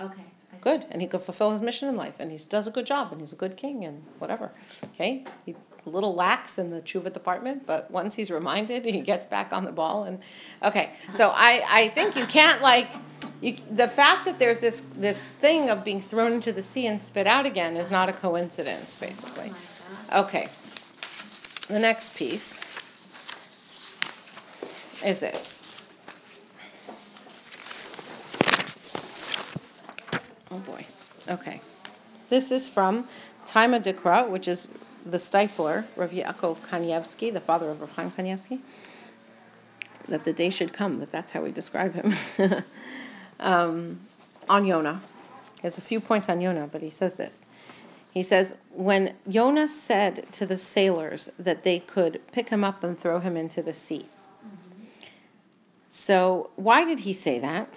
Okay. Good, and he could fulfill his mission in life, and he does a good job, and he's a good king, and whatever. Okay, he a little lax in the tshuva department, but once he's reminded, he gets back on the ball. And okay, so I I think you can't like. You, the fact that there's this this thing of being thrown into the sea and spit out again is not a coincidence, basically. Oh okay. The next piece is this. Oh boy. Okay. This is from Taama Dikra, which is the Steipler, Rav Yaakov Kanievsky, the father of Rav Chaim Kanievsky, that the day should come, that that's how we describe him, um, on Yonah. He has a few points on Yonah, but he says this. He says, when Yonah said to the sailors that they could pick him up and throw him into the sea, So, why did he say that?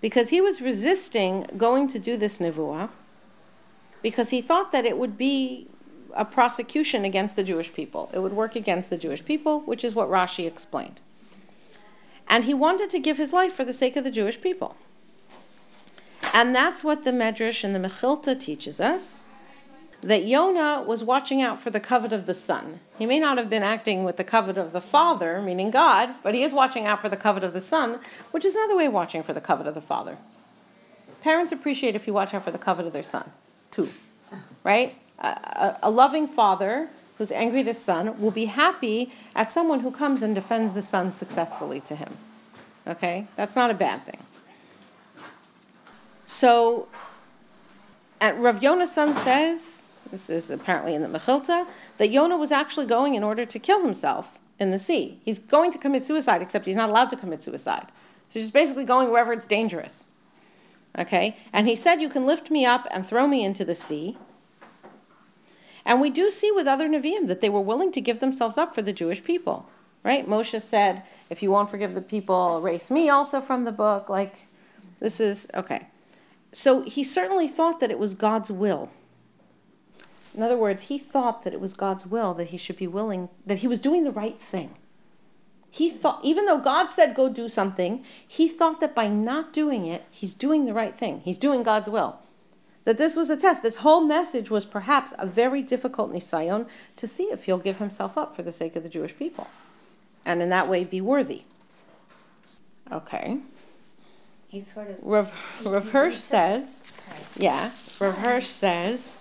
Because he was resisting going to do this nevuah because he thought that it would be a prosecution against the Jewish people. It would work against the Jewish people, which is what Rashi explained. And he wanted to give his life for the sake of the Jewish people. And that's what the Medrash and the Mechilta teaches us that Yonah was watching out for the kavod of the son. He may not have been acting with the kavod of the father, meaning God, but he is watching out for the kavod of the son, which is another way of watching for the kavod of the father. Parents appreciate if you watch out for the kavod of their son, too. Right? A, a, a loving father who's angry at his son will be happy at someone who comes and defends the son successfully to him. Okay? That's not a bad thing. So, and Rav son says, this is apparently in the Mechilta, that Yonah was actually going in order to kill himself in the sea. He's going to commit suicide, except he's not allowed to commit suicide. So he's basically going wherever it's dangerous. Okay? And he said, You can lift me up and throw me into the sea. And we do see with other Nevi'im that they were willing to give themselves up for the Jewish people. Right? Moshe said, If you won't forgive the people, erase me also from the book. Like, this is, okay. So he certainly thought that it was God's will. In other words, he thought that it was God's will that he should be willing, that he was doing the right thing. He thought, even though God said go do something, he thought that by not doing it, he's doing the right thing. He's doing God's will. That this was a test. This whole message was perhaps a very difficult nisayon to see if he'll give himself up for the sake of the Jewish people. And in that way be worthy. Okay. He sort of. Rav, Hirsch says, Right. yeah, Rav Hirsch says,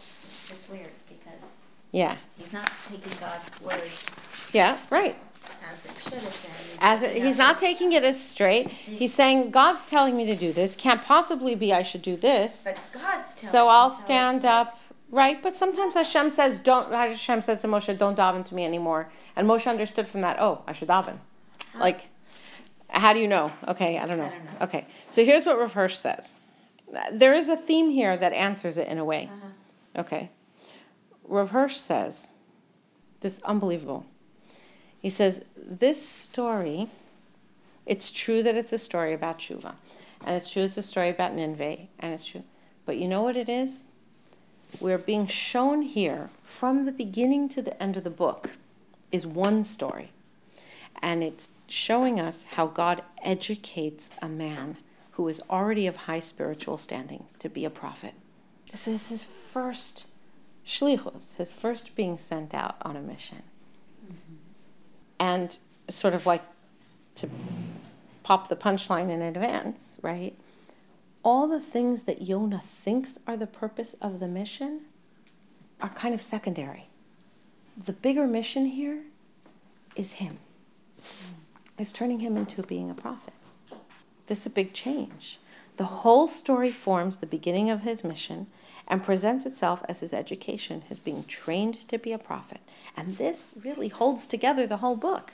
It's weird yeah, he's not taking God's word yeah, right. as it should have been. As it, he's not taking it as straight. He's saying God's telling me to do this. Can't possibly be I should do this. But God's telling So I'll him, stand up, right? But sometimes Hashem says, "Don't." Hashem says to Moshe, "Don't daven to me anymore." And Moshe understood from that, "Oh, I should daven." Like, how do you know? Okay, I don't know. I don't know. Okay, so here's what Hirsch says. There is a theme here that answers it in a way. Uh-huh. Okay. Rav Hirsch says, this is unbelievable. He says, this story, it's true that it's a story about Shuva. And it's true it's a story about Nineveh. And it's true. But you know what it is? We're being shown here, from the beginning to the end of the book, is one story. And it's showing us how God educates a man who is already of high spiritual standing to be a prophet. This is his first shlichus, his first being sent out on a mission. And sort of like to pop the punchline in advance, right? All the things that Yonah thinks are the purpose of the mission are kind of secondary. The bigger mission here is him. Is turning him into being a prophet. This is a big change. The whole story forms the beginning of his mission and presents itself as his education, his being trained to be a prophet. And this really holds together the whole book.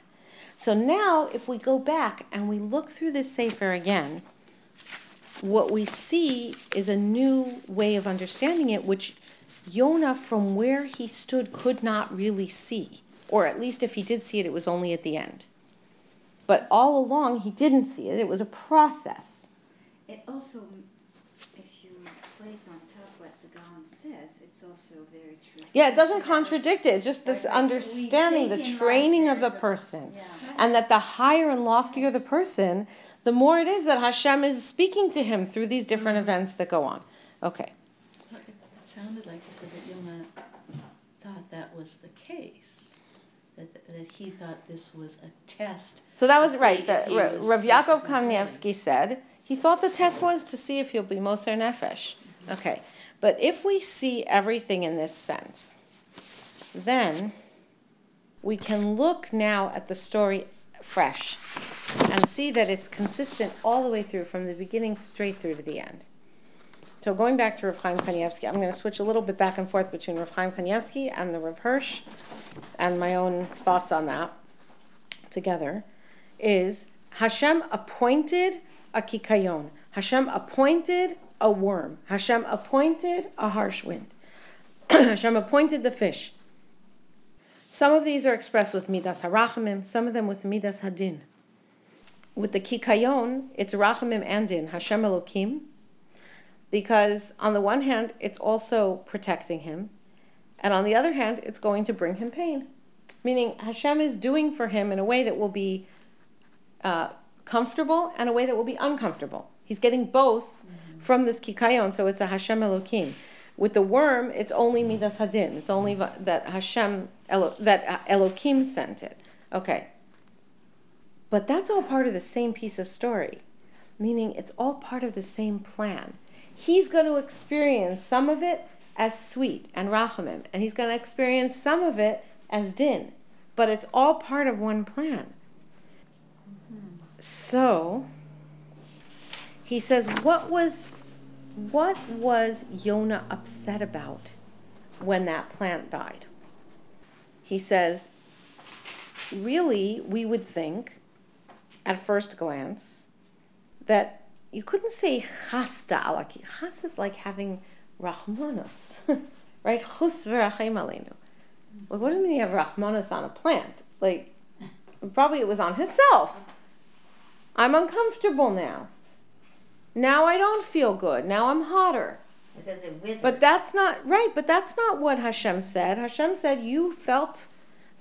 So now, if we go back and we look through this Sefer again, what we see is a new way of understanding it, which Yonah, from where he stood, could not really see. Or at least if he did see it, it was only at the end. But all along, he didn't see it. It was a process. It also, if you place on top what the Gaon says, it's also very true. Yeah, it doesn't contradict it. It's just this Like, understanding, the think in life training of the person. Yeah. And that the higher and loftier the person, the more it is that Hashem is speaking to him through these different mm-hmm. events that go on. Okay. Well, It it sounded like you said that Yonah thought that was the case. That, that he thought this was a test. So that was right. see The, if he Ra- was Rav Yaakov fulfilling. Said he thought the test was to see if he'll be Moser Nefesh. Mm-hmm. Okay. But if we see everything in this sense, then we can look now at the story fresh and see that it's consistent all the way through from the beginning straight through to the end. So going back to Rav Chaim Kanievsky, I'm going to switch a little bit back and forth between Rav Chaim Kanievsky and the Rav Hirsch and my own thoughts on that together is Hashem appointed a kikayon. Hashem appointed a worm. Hashem appointed a harsh wind. Hashem appointed the fish. Some of these are expressed with midas harachamim, some of them with midas hadin. With the kikayon, it's rachamim and din, Hashem Elokim, because on the one hand, it's also protecting him, and on the other hand, it's going to bring him pain. Meaning, Hashem is doing for him in a way that will be uh, comfortable and a way that will be uncomfortable. He's getting both. From this kikayon, so it's a Hashem Elokim. With the worm, it's only midas hadin. It's only that Hashem Elo, that Elokim sent it. Okay. But that's all part of the same piece of story, meaning it's all part of the same plan. He's going to experience some of it as sweet and rachamim, and he's going to experience some of it as din, but it's all part of one plan. Mm-hmm. So he says, what was what was Yonah upset about when that plant died? He says, really, we would think at first glance that you couldn't say chasta alaki. Chas is like having rachmanos, right? Chus v'rachem. Like, what does it mean you have rachmanos on a plant? Like, probably it was on himself. I'm uncomfortable now. Now I don't feel good. Now I'm hotter. It says it with. But that's not right. But that's not what Hashem said. Hashem said you felt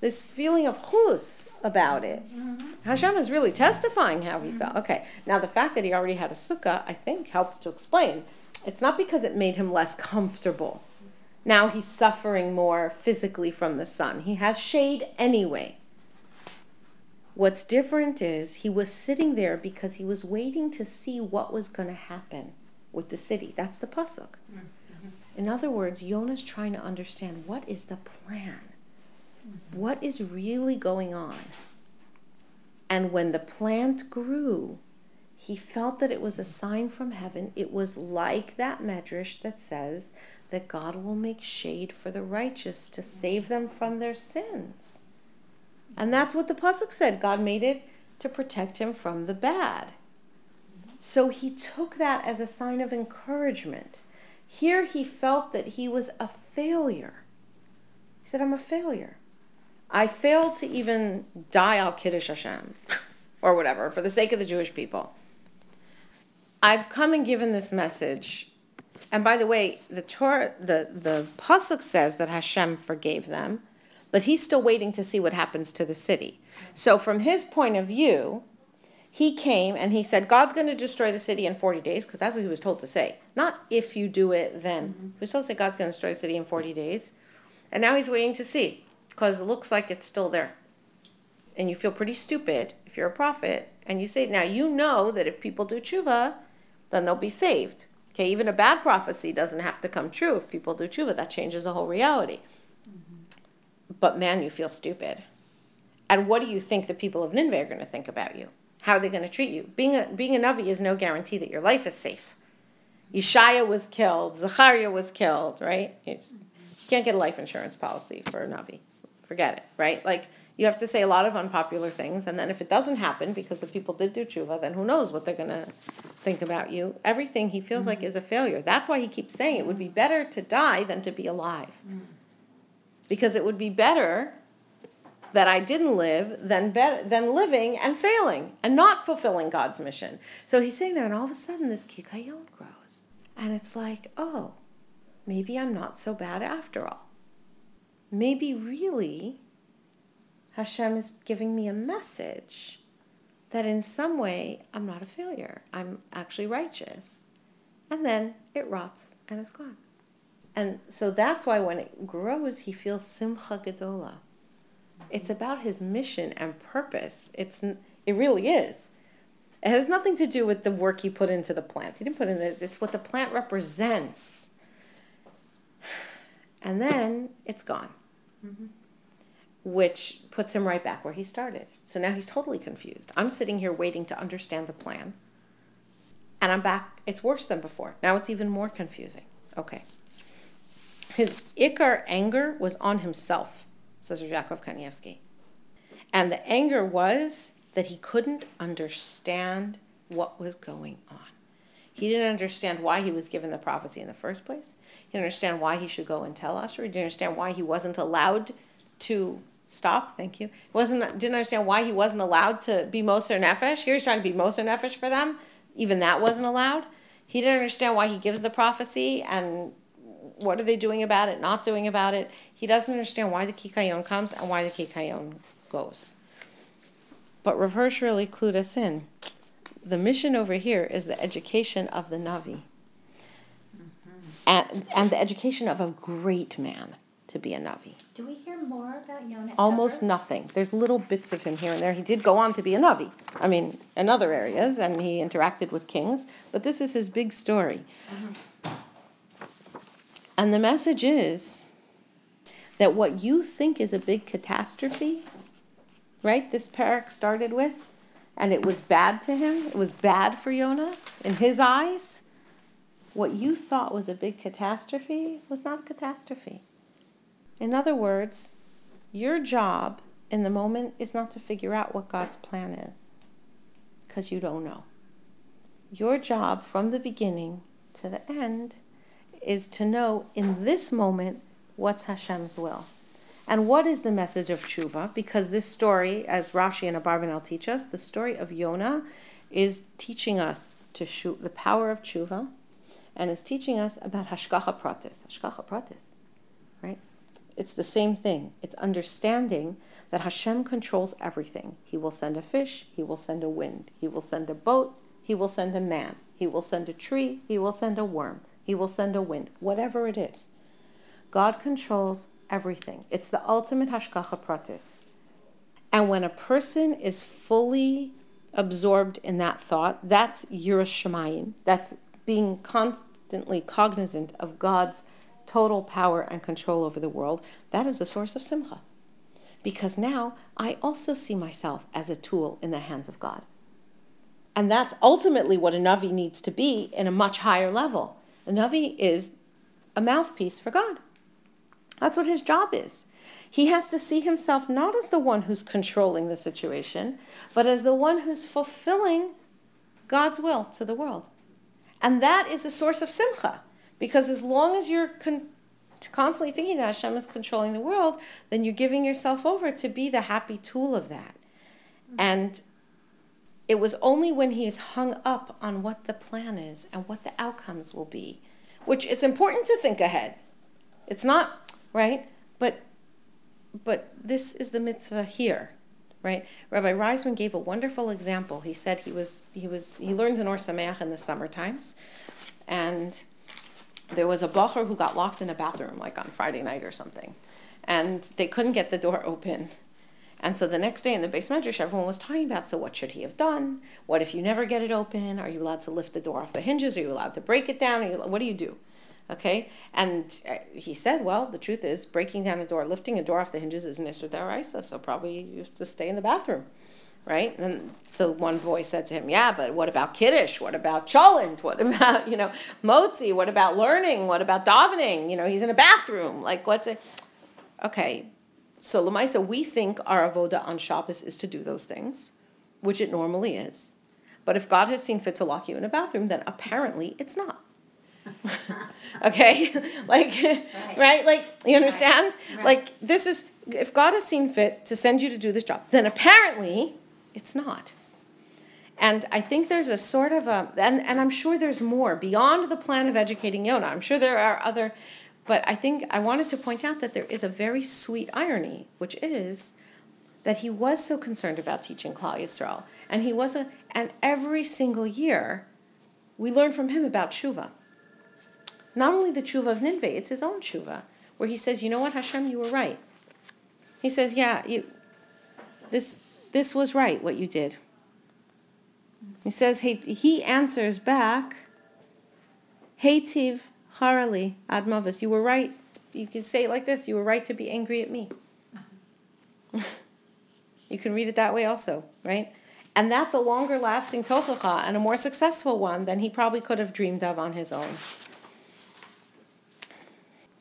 this feeling of chus about it. Mm-hmm. Hashem is really testifying how he mm-hmm. felt. Okay. Now the fact that he already had a sukkah, I think, helps to explain. It's not because it made him less comfortable. Now he's suffering more physically from the sun. He has shade anyway. What's different is he was sitting there because he was waiting to see what was going to happen with the city. That's the pasuk. Mm-hmm. In other words, Yonah's trying to understand what is the plan? Mm-hmm. What is really going on? And when the plant grew, he felt that it was a sign from heaven. It was like that medrash that says that God will make shade for the righteous to save them from their sins. And that's what the pasuk said. God made it to protect him from the bad. So he took that as a sign of encouragement. Here he felt that he was a failure. He said, I'm a failure. I failed to even die al Kiddush Hashem or whatever for the sake of the Jewish people. I've come and given this message. And by the way, the Torah, the, the Pasuk says that Hashem forgave them but he's still waiting to see what happens to the city. So, from his point of view, he came and he said, God's going to destroy the city in 40 days, because that's what he was told to say. Not if you do it, then. Mm-hmm. He was told to say, God's going to destroy the city in 40 days. And now he's waiting to see, because it looks like it's still there. And you feel pretty stupid if you're a prophet, and you say, now you know that if people do tshuva, then they'll be saved. Okay, even a bad prophecy doesn't have to come true if people do tshuva. That changes the whole reality but man, you feel stupid. And what do you think the people of Nineveh are going to think about you? How are they going to treat you? Being a, being a Navi is no guarantee that your life is safe. Yeshaya was killed, Zachariah was killed, right? It's, you can't get a life insurance policy for a Navi. Forget it, right? Like, you have to say a lot of unpopular things, and then if it doesn't happen because the people did do tshuva, then who knows what they're going to think about you. Everything he feels mm-hmm. like is a failure. That's why he keeps saying it would be better to die than to be alive. Mm-hmm because it would be better that I didn't live than be- than living and failing and not fulfilling God's mission. So he's saying there, and all of a sudden this kikayon grows, and it's like, oh, maybe I'm not so bad after all. Maybe really, Hashem is giving me a message that in some way I'm not a failure. I'm actually righteous, and then it rots and it's gone. And so that's why when it grows, he feels simcha gedola. It's about his mission and purpose. It's it really is. It has nothing to do with the work he put into the plant. He didn't put in it. It's what the plant represents. And then it's gone, mm-hmm. which puts him right back where he started. So now he's totally confused. I'm sitting here waiting to understand the plan, and I'm back. It's worse than before. Now it's even more confusing. Okay. His ikar anger was on himself, says Yaakov Kanievsky. And the anger was that he couldn't understand what was going on. He didn't understand why he was given the prophecy in the first place. He didn't understand why he should go and tell Asher. He didn't understand why he wasn't allowed to Stop, thank you. He Wasn't didn't understand why he wasn't allowed to be Moser Nefesh. Here he's trying to be Moser Nefesh for them. Even that wasn't allowed. He didn't understand why he gives the prophecy and what are they doing about it, not doing about it. He doesn't understand why the Kikayon comes and why the Kikayon goes. But Rav Hirsch really clued us in. The mission over here is the education of the Navi. Mm-hmm. And, and the education of a great man to be a Navi. Do we hear more about Yonah? Almost ever? nothing. There's little bits of him here and there. He did go on to be a Navi. I mean, in other areas, and he interacted with kings, but this is his big story. Mm-hmm. And the message is that what you think is a big catastrophe, right? This parak started with, and it was bad to him. It was bad for Yonah in his eyes. What you thought was a big catastrophe was not a catastrophe. In other words, your job in the moment is not to figure out what God's plan is, because you don't know. Your job from the beginning to the end is to know in this moment what's Hashem's will. And what is the message of tshuva? Because this story, as Rashi and Abarbanel teach us, the story of Yonah is teaching us to shoot the power of tshuva, and is teaching us about hashgacha pratis. Hashgacha pratis, right? It's the same thing. It's understanding that Hashem controls everything. He will send a fish, He will send a wind, He will send a boat, He will send a man, He will send a tree, He will send a worm, He will send a wind, whatever it is. God controls everything. It's the ultimate hashgacha pratis. And when a person is fully absorbed in that thought, that's yiras. That's being constantly cognizant of God's total power and control over the world, that is a source of simcha. Because now I also see myself as a tool in the hands of God. And that's ultimately what a Navi needs to be in a much higher level. A Navi is a mouthpiece for God. That's what his job is. He has to see himself not as the one who's controlling the situation, but as the one who's fulfilling God's will to the world. And that is a source of simcha. Because as long as you're con- constantly thinking that Hashem is controlling the world, then you're giving yourself over to be the happy tool of that. And it was only when he is hung up on what the plan is and what the outcomes will be, which it's important to think ahead. It's not, right? But but this is the mitzvah here, right? Rabbi Reisman gave a wonderful example. He said he was he was he learns in Or Sameach in the summer times, and there was a bacher who got locked in a bathroom, like on Friday night or something, and they couldn't get the door open. And so the next day in the beis medrash, everyone was talking about, so what should he have done? What if you never get it open? Are you allowed to lift the door off the hinges? Are you allowed to break it down? You, what do you do? Okay, and uh, he said, well, the truth is, breaking down a door, lifting a door off the hinges is nisr deraisa, so probably you have to stay in the bathroom right? And so one boy said to him, "Yeah, but what about kiddush? What about cholent? What about you know motzi? What about learning? What about davening? You know, he's in a bathroom. Like what's it? Okay, so Lamaisa, we think our avoda on Shabbos is to do those things, which it normally is. But if God has seen fit to lock you in a bathroom, then apparently it's not. okay, like right. right. like you understand? Right. Like this is if God has seen fit to send you to do this job, then apparently it's not. And I think there's a sort of a, and, and I'm sure there's more beyond the plan of educating Yona. I'm sure there are other, but I think I wanted to point out that there is a very sweet irony, which is that he was so concerned about teaching Klal Yisrael. And he was a, and every single year, we learn from him about tshuva. Not only the tshuva of Ninveh, it's his own tshuva, where he says, you know what, Hashem, you were right. He says, yeah, you, this, this was right, what you did. He says, he, he answers back, Heitiv Harali Admavis, you were right. You can say it like this you were right to be angry at me. you can read it that way also, right? And that's a longer lasting tochacha and a more successful one than he probably could have dreamed of on his own.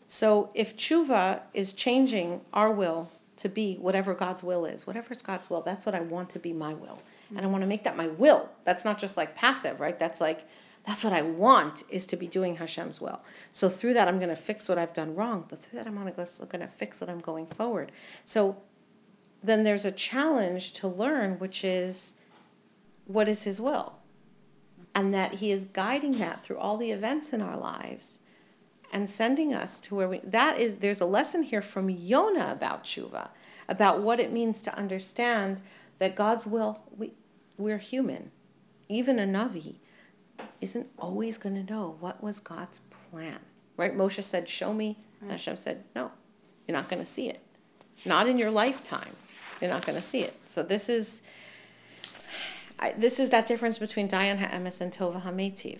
So if tshuva is changing our will to be whatever God's will is. Whatever's God's will, that's what I want to be my will. And I want to make that my will. That's not just like passive, right? That's like, that's what I want is to be doing Hashem's will. So through that, I'm going to fix what I've done wrong, but through that, I'm going to fix what I'm going forward. So then there's a challenge to learn, which is what is His will? And that He is guiding that through all the events in our lives and sending us to where we. That is, there's a lesson here from Yonah about tshuva, about what it means to understand that God's will, we, we're human. Even a Navi isn't always going to know what was God's plan. Right? Moshe said, Show me. And Hashem said, No, you're not going to see it. Not in your lifetime. You're not going to see it. So this is. I, this is that difference between Dayan Ha'emes and Tova HaMetiv.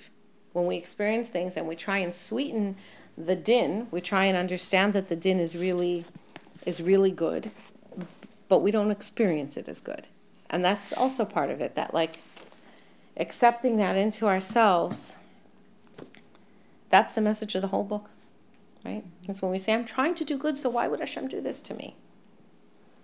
When we experience things and we try and sweeten the din, we try and understand that the din is really is really good, but we don't experience it as good. And that's also part of it, that like accepting that into ourselves, that's the message of the whole book. Right? It's when we say, I'm trying to do good, so why would Hashem do this to me?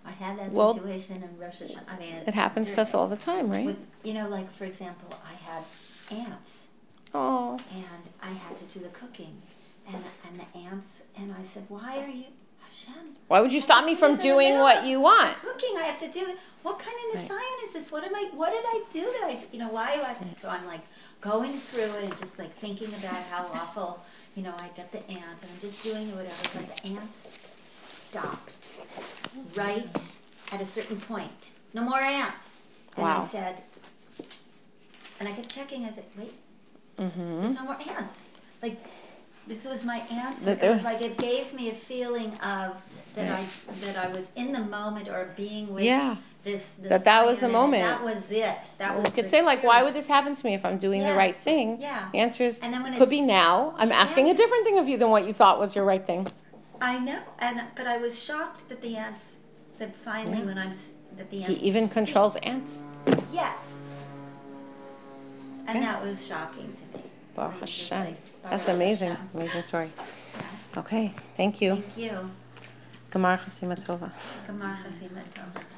I had that Well, situation in Rosh Hashanah, I mean. It happens to us all the time, right? With, you know, like, for example, I had ants, Oh, and I had to do the cooking, and, and the ants, and I said, why are you, Hashem? why would you stop me from doing what you want? Cooking, I have to do, what kind of Right. Nisayon is this? What am I, what did I do that I, you know, why do I, so I'm like going through it and just like thinking about how awful, you know, I got the ants, and I'm just doing whatever, but the ants stopped right at a certain point. No more ants. And I said, and I kept checking. I said, wait, Mm-hmm. there's no more ants. Like this was my answer. That there- It was like it gave me a feeling of that I that I was in the moment or being with Yeah. this, this That that was the moment. That was it. That We was. could the say, like, why would this happen to me if I'm doing the Yeah. right thing? Yeah. The answer is, And then when could be it's- now. I'm asking a different thing of you than what you thought was your right thing. I know, and but I was shocked that the ants. That finally, Yeah. when I'm s- that the ants He ants. even controls ants. Yes. And Okay. that was shocking to me. Baruch was just Hashem. like, That's amazing. Amazing story. Okay, thank you. Thank you. Gemar Chasima Tova. Gamar Chasima Tova.